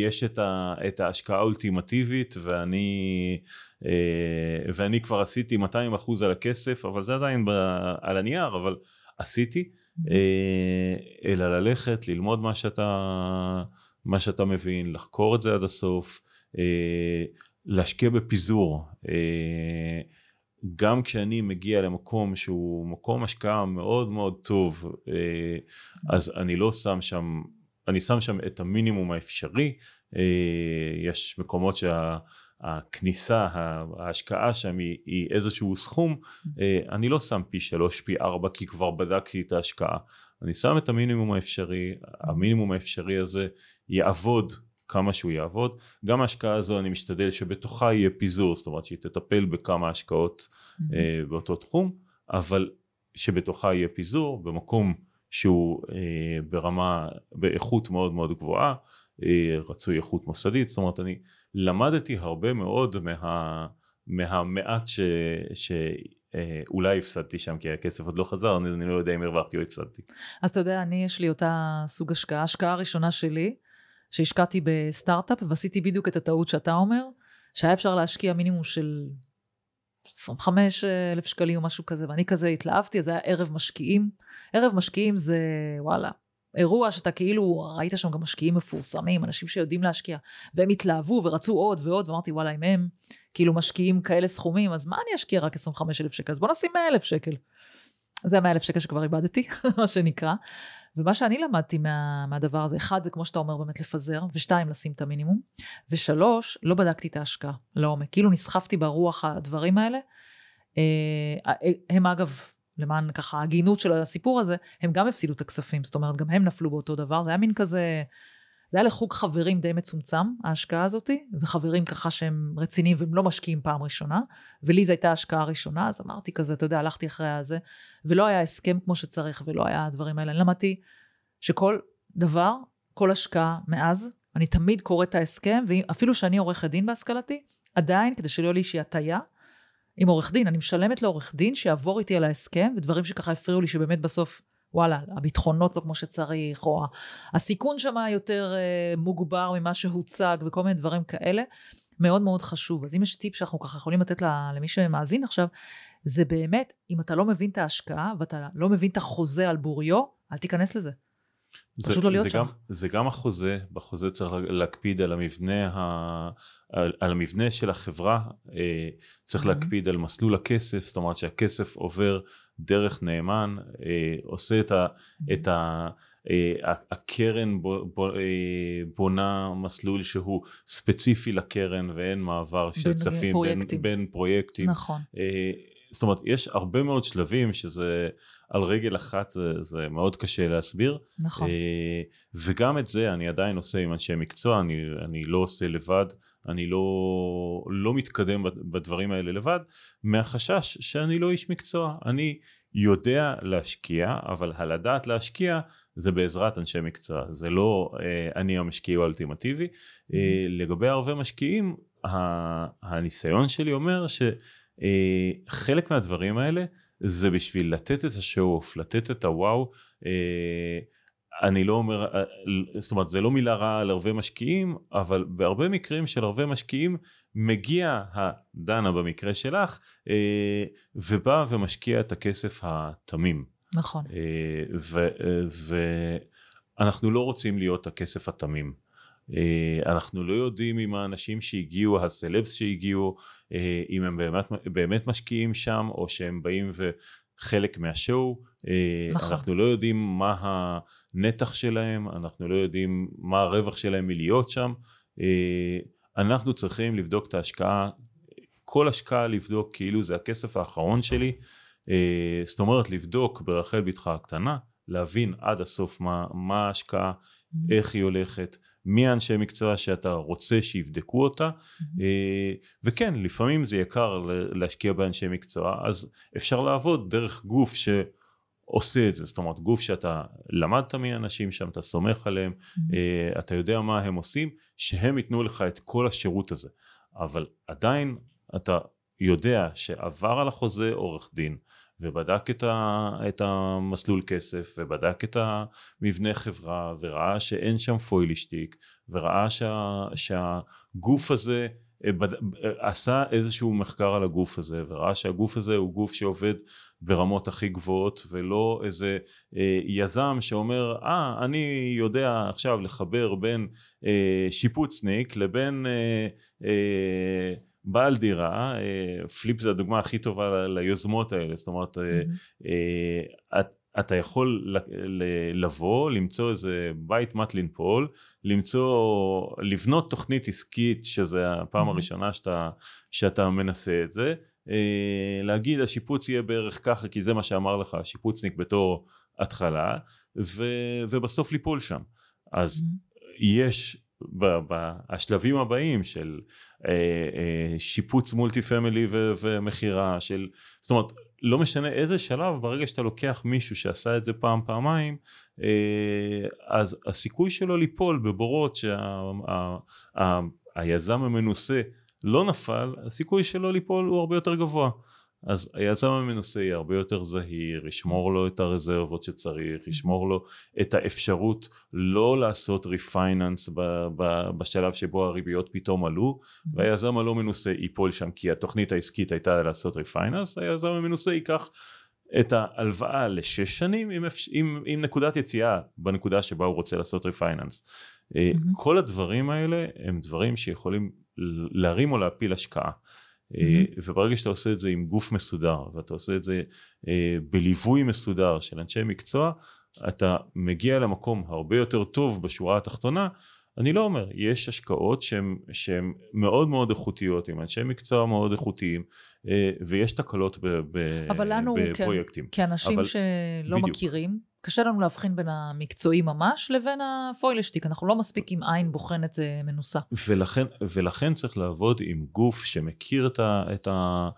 יש את, ה... את ההשקעה האולטימטיבית ואני, אה, ואני כבר עשיתי 200 אחוז על הכסף, אבל זה עדיין ב... על הנייר, אבל עשיתי. אלא ללכת, ללמוד מה שאתה, מה שאתה מבין, לחקור את זה עד הסוף, להשקיע בפיזור. גם כשאני מגיע למקום שהוא מקום השקעה מאוד מאוד טוב, אה, אז אני לא שם שם, אני שם שם את המינימום האפשרי, אה, יש מקומות שהכניסה, ההשקעה שם היא, היא איזשהו סכום, אה, אני לא שם פי שלוש, פי ארבע, כי כבר בדקתי את ההשקעה, אני שם את המינימום האפשרי, המינימום האפשרי הזה יעבוד כמה שהוא יעבוד. גם ההשקעה הזו אני משתדל שבתוכה יהיה פיזור, זאת אומרת שהיא תטפל בכמה השקעות mm-hmm. uh, באותו תחום, אבל שבתוכה יהיה פיזור במקום שהוא uh, ברמה, באיכות מאוד מאוד גבוהה, uh, רצוי איכות מוסדית, זאת אומרת אני למדתי הרבה מאוד מה, מהמעט ש... ש אולי הפסדתי שם כי הכסף עוד לא חזר, אני, אני לא יודע אם הרווחתי או הפסדתי. אז אתה יודע, אני יש לי אותה סוג השקעה. ההשקעה הראשונה שלי שהשקעתי בסטארט-אפ ועשיתי בדיוק את הטעות שאתה אומר, שהיה אפשר להשקיע מינימום של 25 אלף שקלים או משהו כזה, ואני כזה התלהבתי, אז זה היה ערב משקיעים. ערב משקיעים זה, וואלה, אירוע שאתה כאילו, ראית שם גם משקיעים מפורסמים, אנשים שיודעים להשקיע, והם התלהבו ורצו עוד ועוד, ואמרתי, וואלה, אם הם כאילו משקיעים כאלה סכומים, אז מה אני אשקיע רק 25 אלף שקל? אז בוא נשים 100 אלף שקל. זה ה-100 אלף שקל שכבר איבדתי, מה שנקרא. ומה שאני למדתי מה, מהדבר הזה, אחד זה כמו שאתה אומר באמת לפזר, ושתיים לשים את המינימום, ושלוש, לא בדקתי את ההשקעה לעומק, כאילו נסחפתי ברוח הדברים האלה. אה, אה, הם אגב, למען ככה ההגינות של הסיפור הזה, הם גם הפסידו את הכספים, זאת אומרת גם הם נפלו באותו דבר, זה היה מין כזה, זה היה לחוג חברים די מצומצם, ההשקעה הזאתי, וחברים ככה שהם רציניים והם לא משקיעים פעם ראשונה, ולי זו הייתה השקעה הראשונה, אז אמרתי כזה, אתה יודע, הלכתי אחרי הזה, ולא היה הסכם כמו שצריך, ולא היה הדברים האלה. אני למדתי שכל דבר, כל השקעה מאז, אני תמיד קוראת את ההסכם, ואפילו שאני עורכת דין בהשכלתי, עדיין, כדי שלא יהיה לי איזושהי הטיה, עם עורך דין, אני משלמת לעורך דין שיעבור איתי על ההסכם, ודברים שככה הפריעו לי שבאמת בסוף וואלה, הביטחונות לא כמו שצריך, או הסיכון שם יותר אה, מוגבר ממה שהוצג, וכל מיני דברים כאלה, מאוד מאוד חשוב. אז אם יש טיפ שאנחנו ככה יכולים לתת למי שמאזין עכשיו, זה באמת, אם אתה לא מבין את ההשקעה, ואתה לא מבין את החוזה על בוריו, אל תיכנס לזה. זה, פשוט לא להיות זה שם. גם, זה גם החוזה, בחוזה צריך להקפיד על המבנה, ה, על, על המבנה של החברה, אה, צריך mm-hmm. להקפיד על מסלול הכסף, זאת אומרת שהכסף עובר דרך נאמן, אה, עושה את ה... את ה אה, הקרן בונה מסלול שהוא ספציפי לקרן ואין מעבר של כספים בין, בין פרויקטים. נכון. זאת אומרת יש הרבה מאוד שלבים שזה על רגל אחת זה, זה מאוד קשה להסביר. נכון. וגם את זה אני עדיין עושה עם אנשי מקצוע, אני, אני לא עושה לבד. אני לא, לא מתקדם בדברים האלה לבד, מהחשש שאני לא איש מקצוע. אני יודע להשקיע, אבל הלדעת להשקיע זה בעזרת אנשי מקצוע, זה לא אה, אני המשקיע האולטימטיבי. Mm-hmm. אה, לגבי הרבה משקיעים, הניסיון שלי אומר שחלק אה, מהדברים האלה זה בשביל לתת את השואו-אוף, לתת את הוואו. אה, אני לא אומר, אה, זאת אומרת זה לא מילה רעה על הרבה משקיעים, אבל בהרבה מקרים של הרבה משקיעים מגיע הדנה במקרה שלך אה, ובא ומשקיע את הכסף התמים. נכון. אה, ואנחנו לא רוצים להיות הכסף התמים. אנחנו לא יודעים אם האנשים שהגיעו, הסלבס שהגיעו, אם הם באמת, באמת משקיעים שם או שהם באים ו... חלק מהשואו, אה, נכון. אנחנו לא יודעים מה הנתח שלהם, אנחנו לא יודעים מה הרווח שלהם מלהיות שם, אה, אנחנו צריכים לבדוק את ההשקעה, כל השקעה לבדוק כאילו זה הכסף האחרון שלי, אה, זאת אומרת לבדוק ברחל בתך הקטנה, להבין עד הסוף מה, מה ההשקעה, mm-hmm. איך היא הולכת, מי האנשי מקצוע שאתה רוצה שיבדקו אותה mm-hmm. וכן לפעמים זה יקר להשקיע באנשי מקצוע אז אפשר לעבוד דרך גוף ש... עושה את זה, זאת אומרת גוף שאתה למדת מאנשים שם, אתה סומך עליהם, mm-hmm. אתה יודע מה הם עושים, שהם ייתנו לך את כל השירות הזה, אבל עדיין אתה יודע שעבר על החוזה עורך דין ובדק את, ה, את המסלול כסף ובדק את המבנה חברה וראה שאין שם פוילישטיק וראה שה, שהגוף הזה אה. אה, עשה איזשהו מחקר על הגוף הזה וראה שהגוף הזה הוא גוף שעובד ברמות הכי גבוהות ולא איזה אה, יזם שאומר אה ah, אני יודע עכשיו לחבר בין אה, שיפוצניק לבין אה, אה, בעל דירה, אה, פליפ זה הדוגמה הכי טובה ליוזמות האלה, זאת אומרת mm-hmm. את, אתה יכול לבוא, למצוא איזה בית מט לנפול, למצוא, לבנות תוכנית עסקית שזה הפעם mm-hmm. הראשונה שאתה, שאתה מנסה את זה, להגיד השיפוץ יהיה בערך ככה כי זה מה שאמר לך השיפוצניק בתור התחלה ו, ובסוף ליפול שם אז mm-hmm. יש בשלבים הבאים של אה, אה, שיפוץ מולטי פמילי ומכירה של זאת אומרת לא משנה איזה שלב ברגע שאתה לוקח מישהו שעשה את זה פעם פעמיים אה, אז הסיכוי שלו ליפול בבורות שהיזם המנוסה לא נפל הסיכוי שלו ליפול הוא הרבה יותר גבוה אז היזם המנוסה יהיה הרבה יותר זהיר, ישמור לו את הרזרבות שצריך, ישמור לו את האפשרות לא לעשות refinance בשלב שבו הריביות פתאום עלו, והיזם הלא מנוסה ייפול שם כי התוכנית העסקית הייתה לעשות refinance, היזם המנוסה ייקח את ההלוואה לשש שנים עם, עם, עם נקודת יציאה בנקודה שבה הוא רוצה לעשות ריפייננס. Mm-hmm. כל הדברים האלה הם דברים שיכולים להרים או להפיל השקעה. Mm-hmm. וברגע שאתה עושה את זה עם גוף מסודר ואתה עושה את זה אה, בליווי מסודר של אנשי מקצוע אתה מגיע למקום הרבה יותר טוב בשורה התחתונה אני לא אומר, יש השקעות שהן מאוד מאוד איכותיות עם אנשי מקצוע מאוד איכותיים אה, ויש תקלות בפרויקטים. אבל לנו בפרויקטים. כאנשים אבל, שלא בדיוק. מכירים קשה לנו להבחין בין המקצועי ממש לבין הפוילשטיק, אנחנו לא מספיק עם עין בוחנת אה, מנוסה. ולכן, ולכן צריך לעבוד עם גוף שמכיר את, ה, את, ה,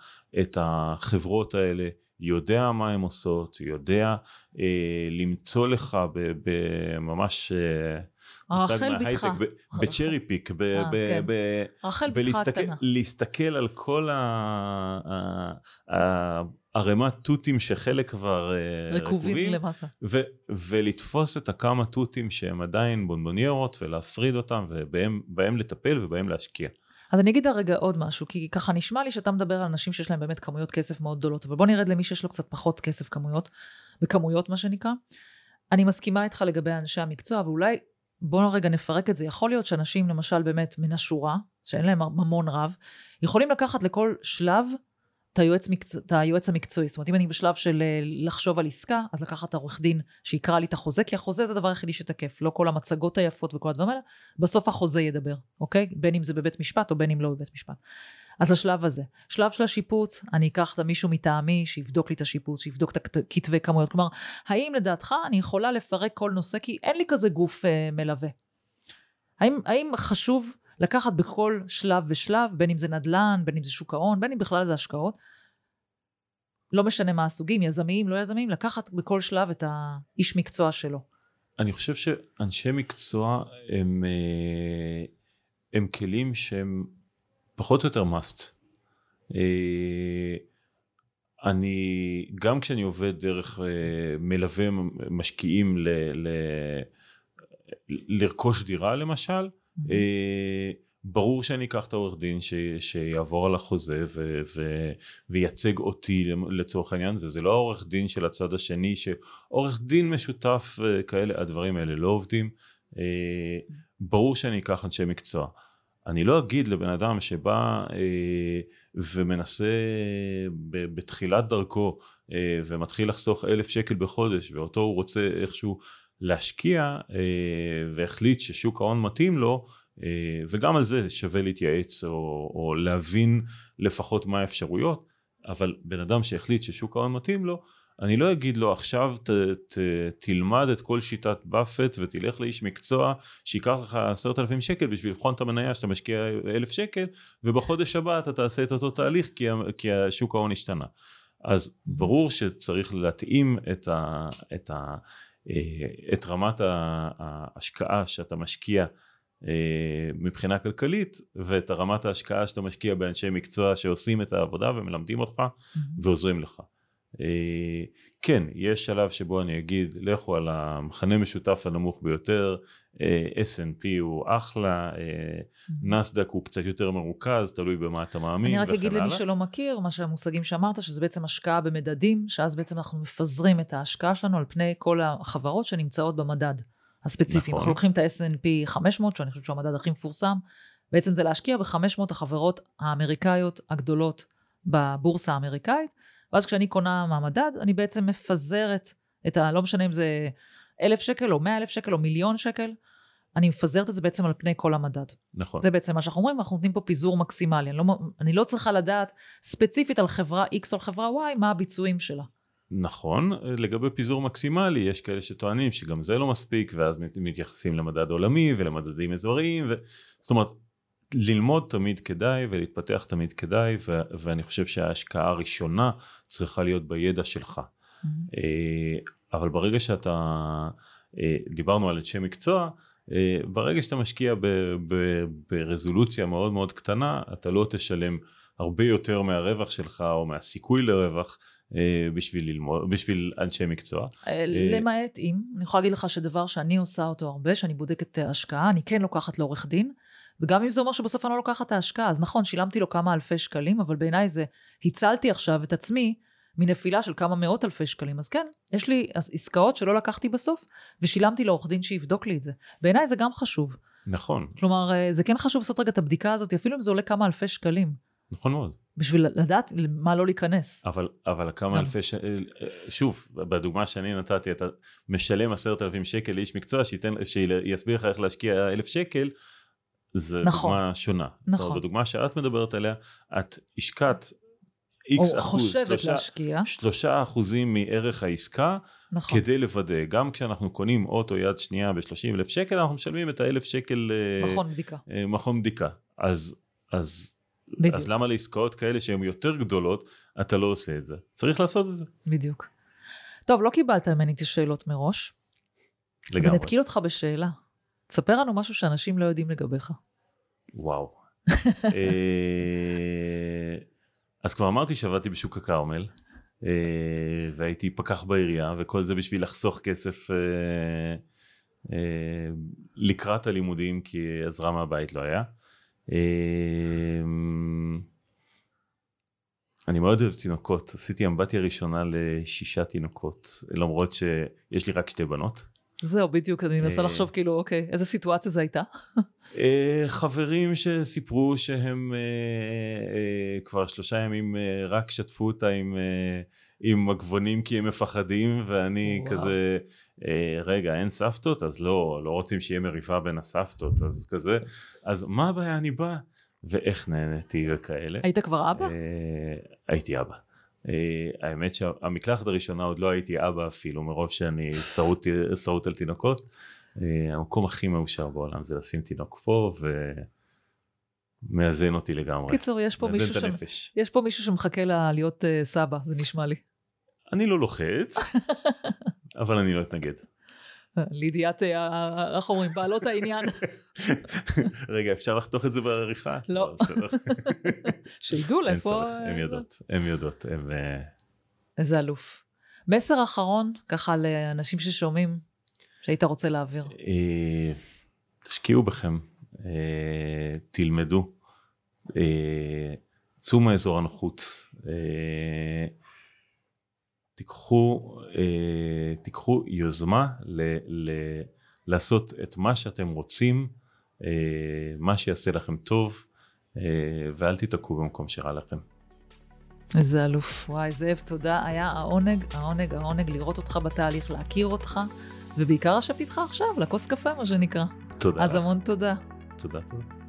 את החברות האלה, יודע מה הן עושות, יודע אה, למצוא לך בממש... אה, רחל בתך. בצ'רי פיק, אה, כן. על כל ערימת תותים שחלק כבר אה, רקובים, רקובים למטה. ו, ולתפוס את הכמה תותים שהם עדיין בונבוניירות ולהפריד אותם ובהם לטפל ובהם להשקיע. אז אני אגיד הרגע עוד משהו, כי ככה נשמע לי שאתה מדבר על אנשים שיש להם באמת כמויות כסף מאוד גדולות, אבל בוא נרד למי שיש לו קצת פחות כסף כמויות, בכמויות מה שנקרא. אני מסכימה איתך לגבי אנשי המקצוע, ואולי בואו רגע נפרק את זה. יכול להיות שאנשים למשל באמת מן השורה, שאין להם ממון רב, יכולים לקחת לכל שלב את היועץ, מקצוע, את היועץ המקצועי. זאת אומרת, אם אני בשלב של אה, לחשוב על עסקה, אז לקחת עורך דין שיקרא לי את החוזה, כי החוזה זה הדבר היחידי שתקף, לא כל המצגות היפות וכל הדברים האלה, בסוף החוזה ידבר, אוקיי? בין אם זה בבית משפט או בין אם לא בבית משפט. אז לשלב הזה. שלב של השיפוץ, אני אקח את מישהו מטעמי שיבדוק לי את השיפוץ, שיבדוק את הכתבי כמויות. כלומר, האם לדעתך אני יכולה לפרק כל נושא, כי אין לי כזה גוף אה, מלווה. האם, האם חשוב לקחת בכל שלב ושלב, בין אם זה נדל"ן, בין אם זה שוק ההון, בין אם בכלל זה השקעות, לא משנה מה הסוגים, יזמיים, לא יזמיים, לקחת בכל שלב את האיש מקצוע שלו. אני חושב שאנשי מקצוע הם, אה, הם כלים שהם פחות או יותר must. אה, אני, גם כשאני עובד דרך אה, מלווה משקיעים ל, ל, לרכוש דירה למשל, mm-hmm. ברור שאני אקח את העורך דין ש, שיעבור על החוזה ו, ו, וייצג אותי לצורך העניין וזה לא העורך דין של הצד השני שעורך דין משותף כאלה הדברים האלה לא עובדים ברור שאני אקח אנשי מקצוע אני לא אגיד לבן אדם שבא אה, ומנסה ב, בתחילת דרכו אה, ומתחיל לחסוך אלף שקל בחודש ואותו הוא רוצה איכשהו להשקיע אה, והחליט ששוק ההון מתאים לו אה, וגם על זה שווה להתייעץ או, או להבין לפחות מה האפשרויות אבל בן אדם שהחליט ששוק ההון מתאים לו אני לא אגיד לו עכשיו ת, ת, תלמד את כל שיטת באפט ותלך לאיש מקצוע שיקח לך עשרת אלפים שקל בשביל לבחון את המניה שאתה משקיע אלף שקל ובחודש הבא אתה תעשה את אותו תהליך כי, כי השוק ההון השתנה אז ברור שצריך להתאים את, ה, את, ה, אה, את רמת ההשקעה שאתה משקיע אה, מבחינה כלכלית ואת רמת ההשקעה שאתה משקיע באנשי מקצוע שעושים את העבודה ומלמדים אותך mm-hmm. ועוזרים לך. אה, כן, יש שלב שבו אני אגיד לכו על המכנה משותף הנמוך ביותר, אה, S&P הוא אחלה, mm-hmm. נסדק הוא קצת יותר מרוכז, תלוי במה אתה מאמין וכן הלאה. אני רק אגיד למי שלא מכיר, מה שהמושגים שאמרת, שזה בעצם השקעה במדדים, שאז בעצם אנחנו מפזרים את ההשקעה שלנו על פני כל החברות שנמצאות במדד. הספציפיים. נכון. אנחנו לוקחים את ה-S&P 500, שאני חושבת שהוא המדד הכי מפורסם, בעצם זה להשקיע ב-500 החברות האמריקאיות הגדולות בבורסה האמריקאית, ואז כשאני קונה מהמדד, אני בעצם מפזרת את ה... לא משנה אם זה אלף שקל או מאה אלף שקל או מיליון שקל, אני מפזרת את זה בעצם על פני כל המדד. נכון. זה בעצם מה שאנחנו אומרים, אנחנו נותנים פה פיזור מקסימלי. אני לא, אני לא צריכה לדעת ספציפית על חברה X או על חברה Y, מה הביצועים שלה. נכון, לגבי פיזור מקסימלי יש כאלה שטוענים שגם זה לא מספיק ואז מתייחסים למדד עולמי ולמדדים אזוריים, ו... זאת אומרת ללמוד תמיד כדאי ולהתפתח תמיד כדאי ו... ואני חושב שההשקעה הראשונה צריכה להיות בידע שלך. Mm-hmm. אבל ברגע שאתה, אה, דיברנו על אנשי מקצוע, אה, ברגע שאתה משקיע ב... ב... ברזולוציה מאוד מאוד קטנה אתה לא תשלם הרבה יותר מהרווח שלך או מהסיכוי לרווח אה, בשביל ללמוד, בשביל אנשי מקצוע. אה, אה, למעט אם, אני יכולה להגיד לך שדבר שאני עושה אותו הרבה, שאני בודקת השקעה, אני כן לוקחת לעורך דין, וגם אם זה אומר שבסוף אני לא לוקחת את ההשקעה, אז נכון, שילמתי לו כמה אלפי שקלים, אבל בעיניי זה, הצלתי עכשיו את עצמי מנפילה של כמה מאות אלפי שקלים. אז כן, יש לי עסקאות שלא לקחתי בסוף, ושילמתי לעורך דין שיבדוק לי את זה. בעיניי זה גם חשוב. נכון. כלומר, זה כן חשוב לעשות רגע את הבדיקה הזאת, אפילו אם זה עולה כמה אלפי שקלים. נכון מאוד. בשביל לדעת מה לא להיכנס. אבל, אבל כמה אלפי ש... שוב, בדוגמה שאני נתתי, אתה משלם עשרת אלפים שקל לאיש מקצוע שייתן, שיסביר לך איך להשקיע אלף שקל, זה נכון, דוגמה שונה. נכון. זאת אומרת, בדוגמה שאת מדברת עליה, את השקעת איקס אחוז, שלושה, להשקיע. שלושה אחוזים מערך העסקה, נכון. כדי לוודא, גם כשאנחנו קונים אוטו יד שנייה ב-30 אלף שקל, אנחנו משלמים את האלף שקל אה, מכון בדיקה. מכון בדיקה. אז, אז בדיוק. אז למה לעסקאות כאלה שהן יותר גדולות, אתה לא עושה את זה? צריך לעשות את זה. בדיוק. טוב, לא קיבלת ממני את השאלות מראש. לגמרי. אז אני אתקיל אותך בשאלה. תספר לנו משהו שאנשים לא יודעים לגביך. וואו. אה, אז כבר אמרתי שעבדתי בשוק הכרמל, אה, והייתי פקח בעירייה, וכל זה בשביל לחסוך כסף אה, לקראת הלימודים, כי עזרה מהבית לא היה. אני מאוד אוהב תינוקות, עשיתי אמבטיה ראשונה לשישה תינוקות, למרות שיש לי רק שתי בנות. זהו, בדיוק, אני מנסה אה, לחשוב כאילו, אוקיי, איזה סיטואציה זה הייתה? אה, חברים שסיפרו שהם אה, כבר שלושה ימים רק שתפו אותה עם, עם מגבונים כי הם מפחדים, ואני וואו. כזה, רגע, אין סבתות? אז לא, לא רוצים שיהיה מריבה בין הסבתות, אז כזה, אז מה הבעיה, אני בא. ואיך נהניתי וכאלה. היית כבר אבא? הייתי אבא. אה, האמת שהמקלחת הראשונה עוד לא הייתי אבא אפילו מרוב שאני שרוט על תינוקות. אה, המקום הכי מאושר בעולם זה לשים תינוק פה ומאזן אותי לגמרי. קיצור, יש פה, מישהו, ש... יש פה מישהו שמחכה לה להיות uh, סבא, זה נשמע לי. אני לא לוחץ, אבל אני לא אתנגד. לידיעת, איך אומרים, בעלות העניין. רגע, אפשר לחתוך את זה בעריכה? לא. לא שידעו לאיפה... הן יודעות, הן יודעות. אה, איזה אלוף. מסר אחרון, ככה לאנשים ששומעים, שהיית רוצה להעביר. אה, תשקיעו בכם, אה, תלמדו, צאו מאזור הנוחות. תיקחו, אה, תיקחו יוזמה ל, ל, לעשות את מה שאתם רוצים, אה, מה שיעשה לכם טוב, אה, ואל תיתקעו במקום שרע לכם. איזה אלוף. וואי, זאב, תודה. היה העונג, העונג, העונג לראות אותך בתהליך, להכיר אותך, ובעיקר לשבת איתך עכשיו, לכוס קפה, מה שנקרא. תודה אז המון תודה. תודה, תודה.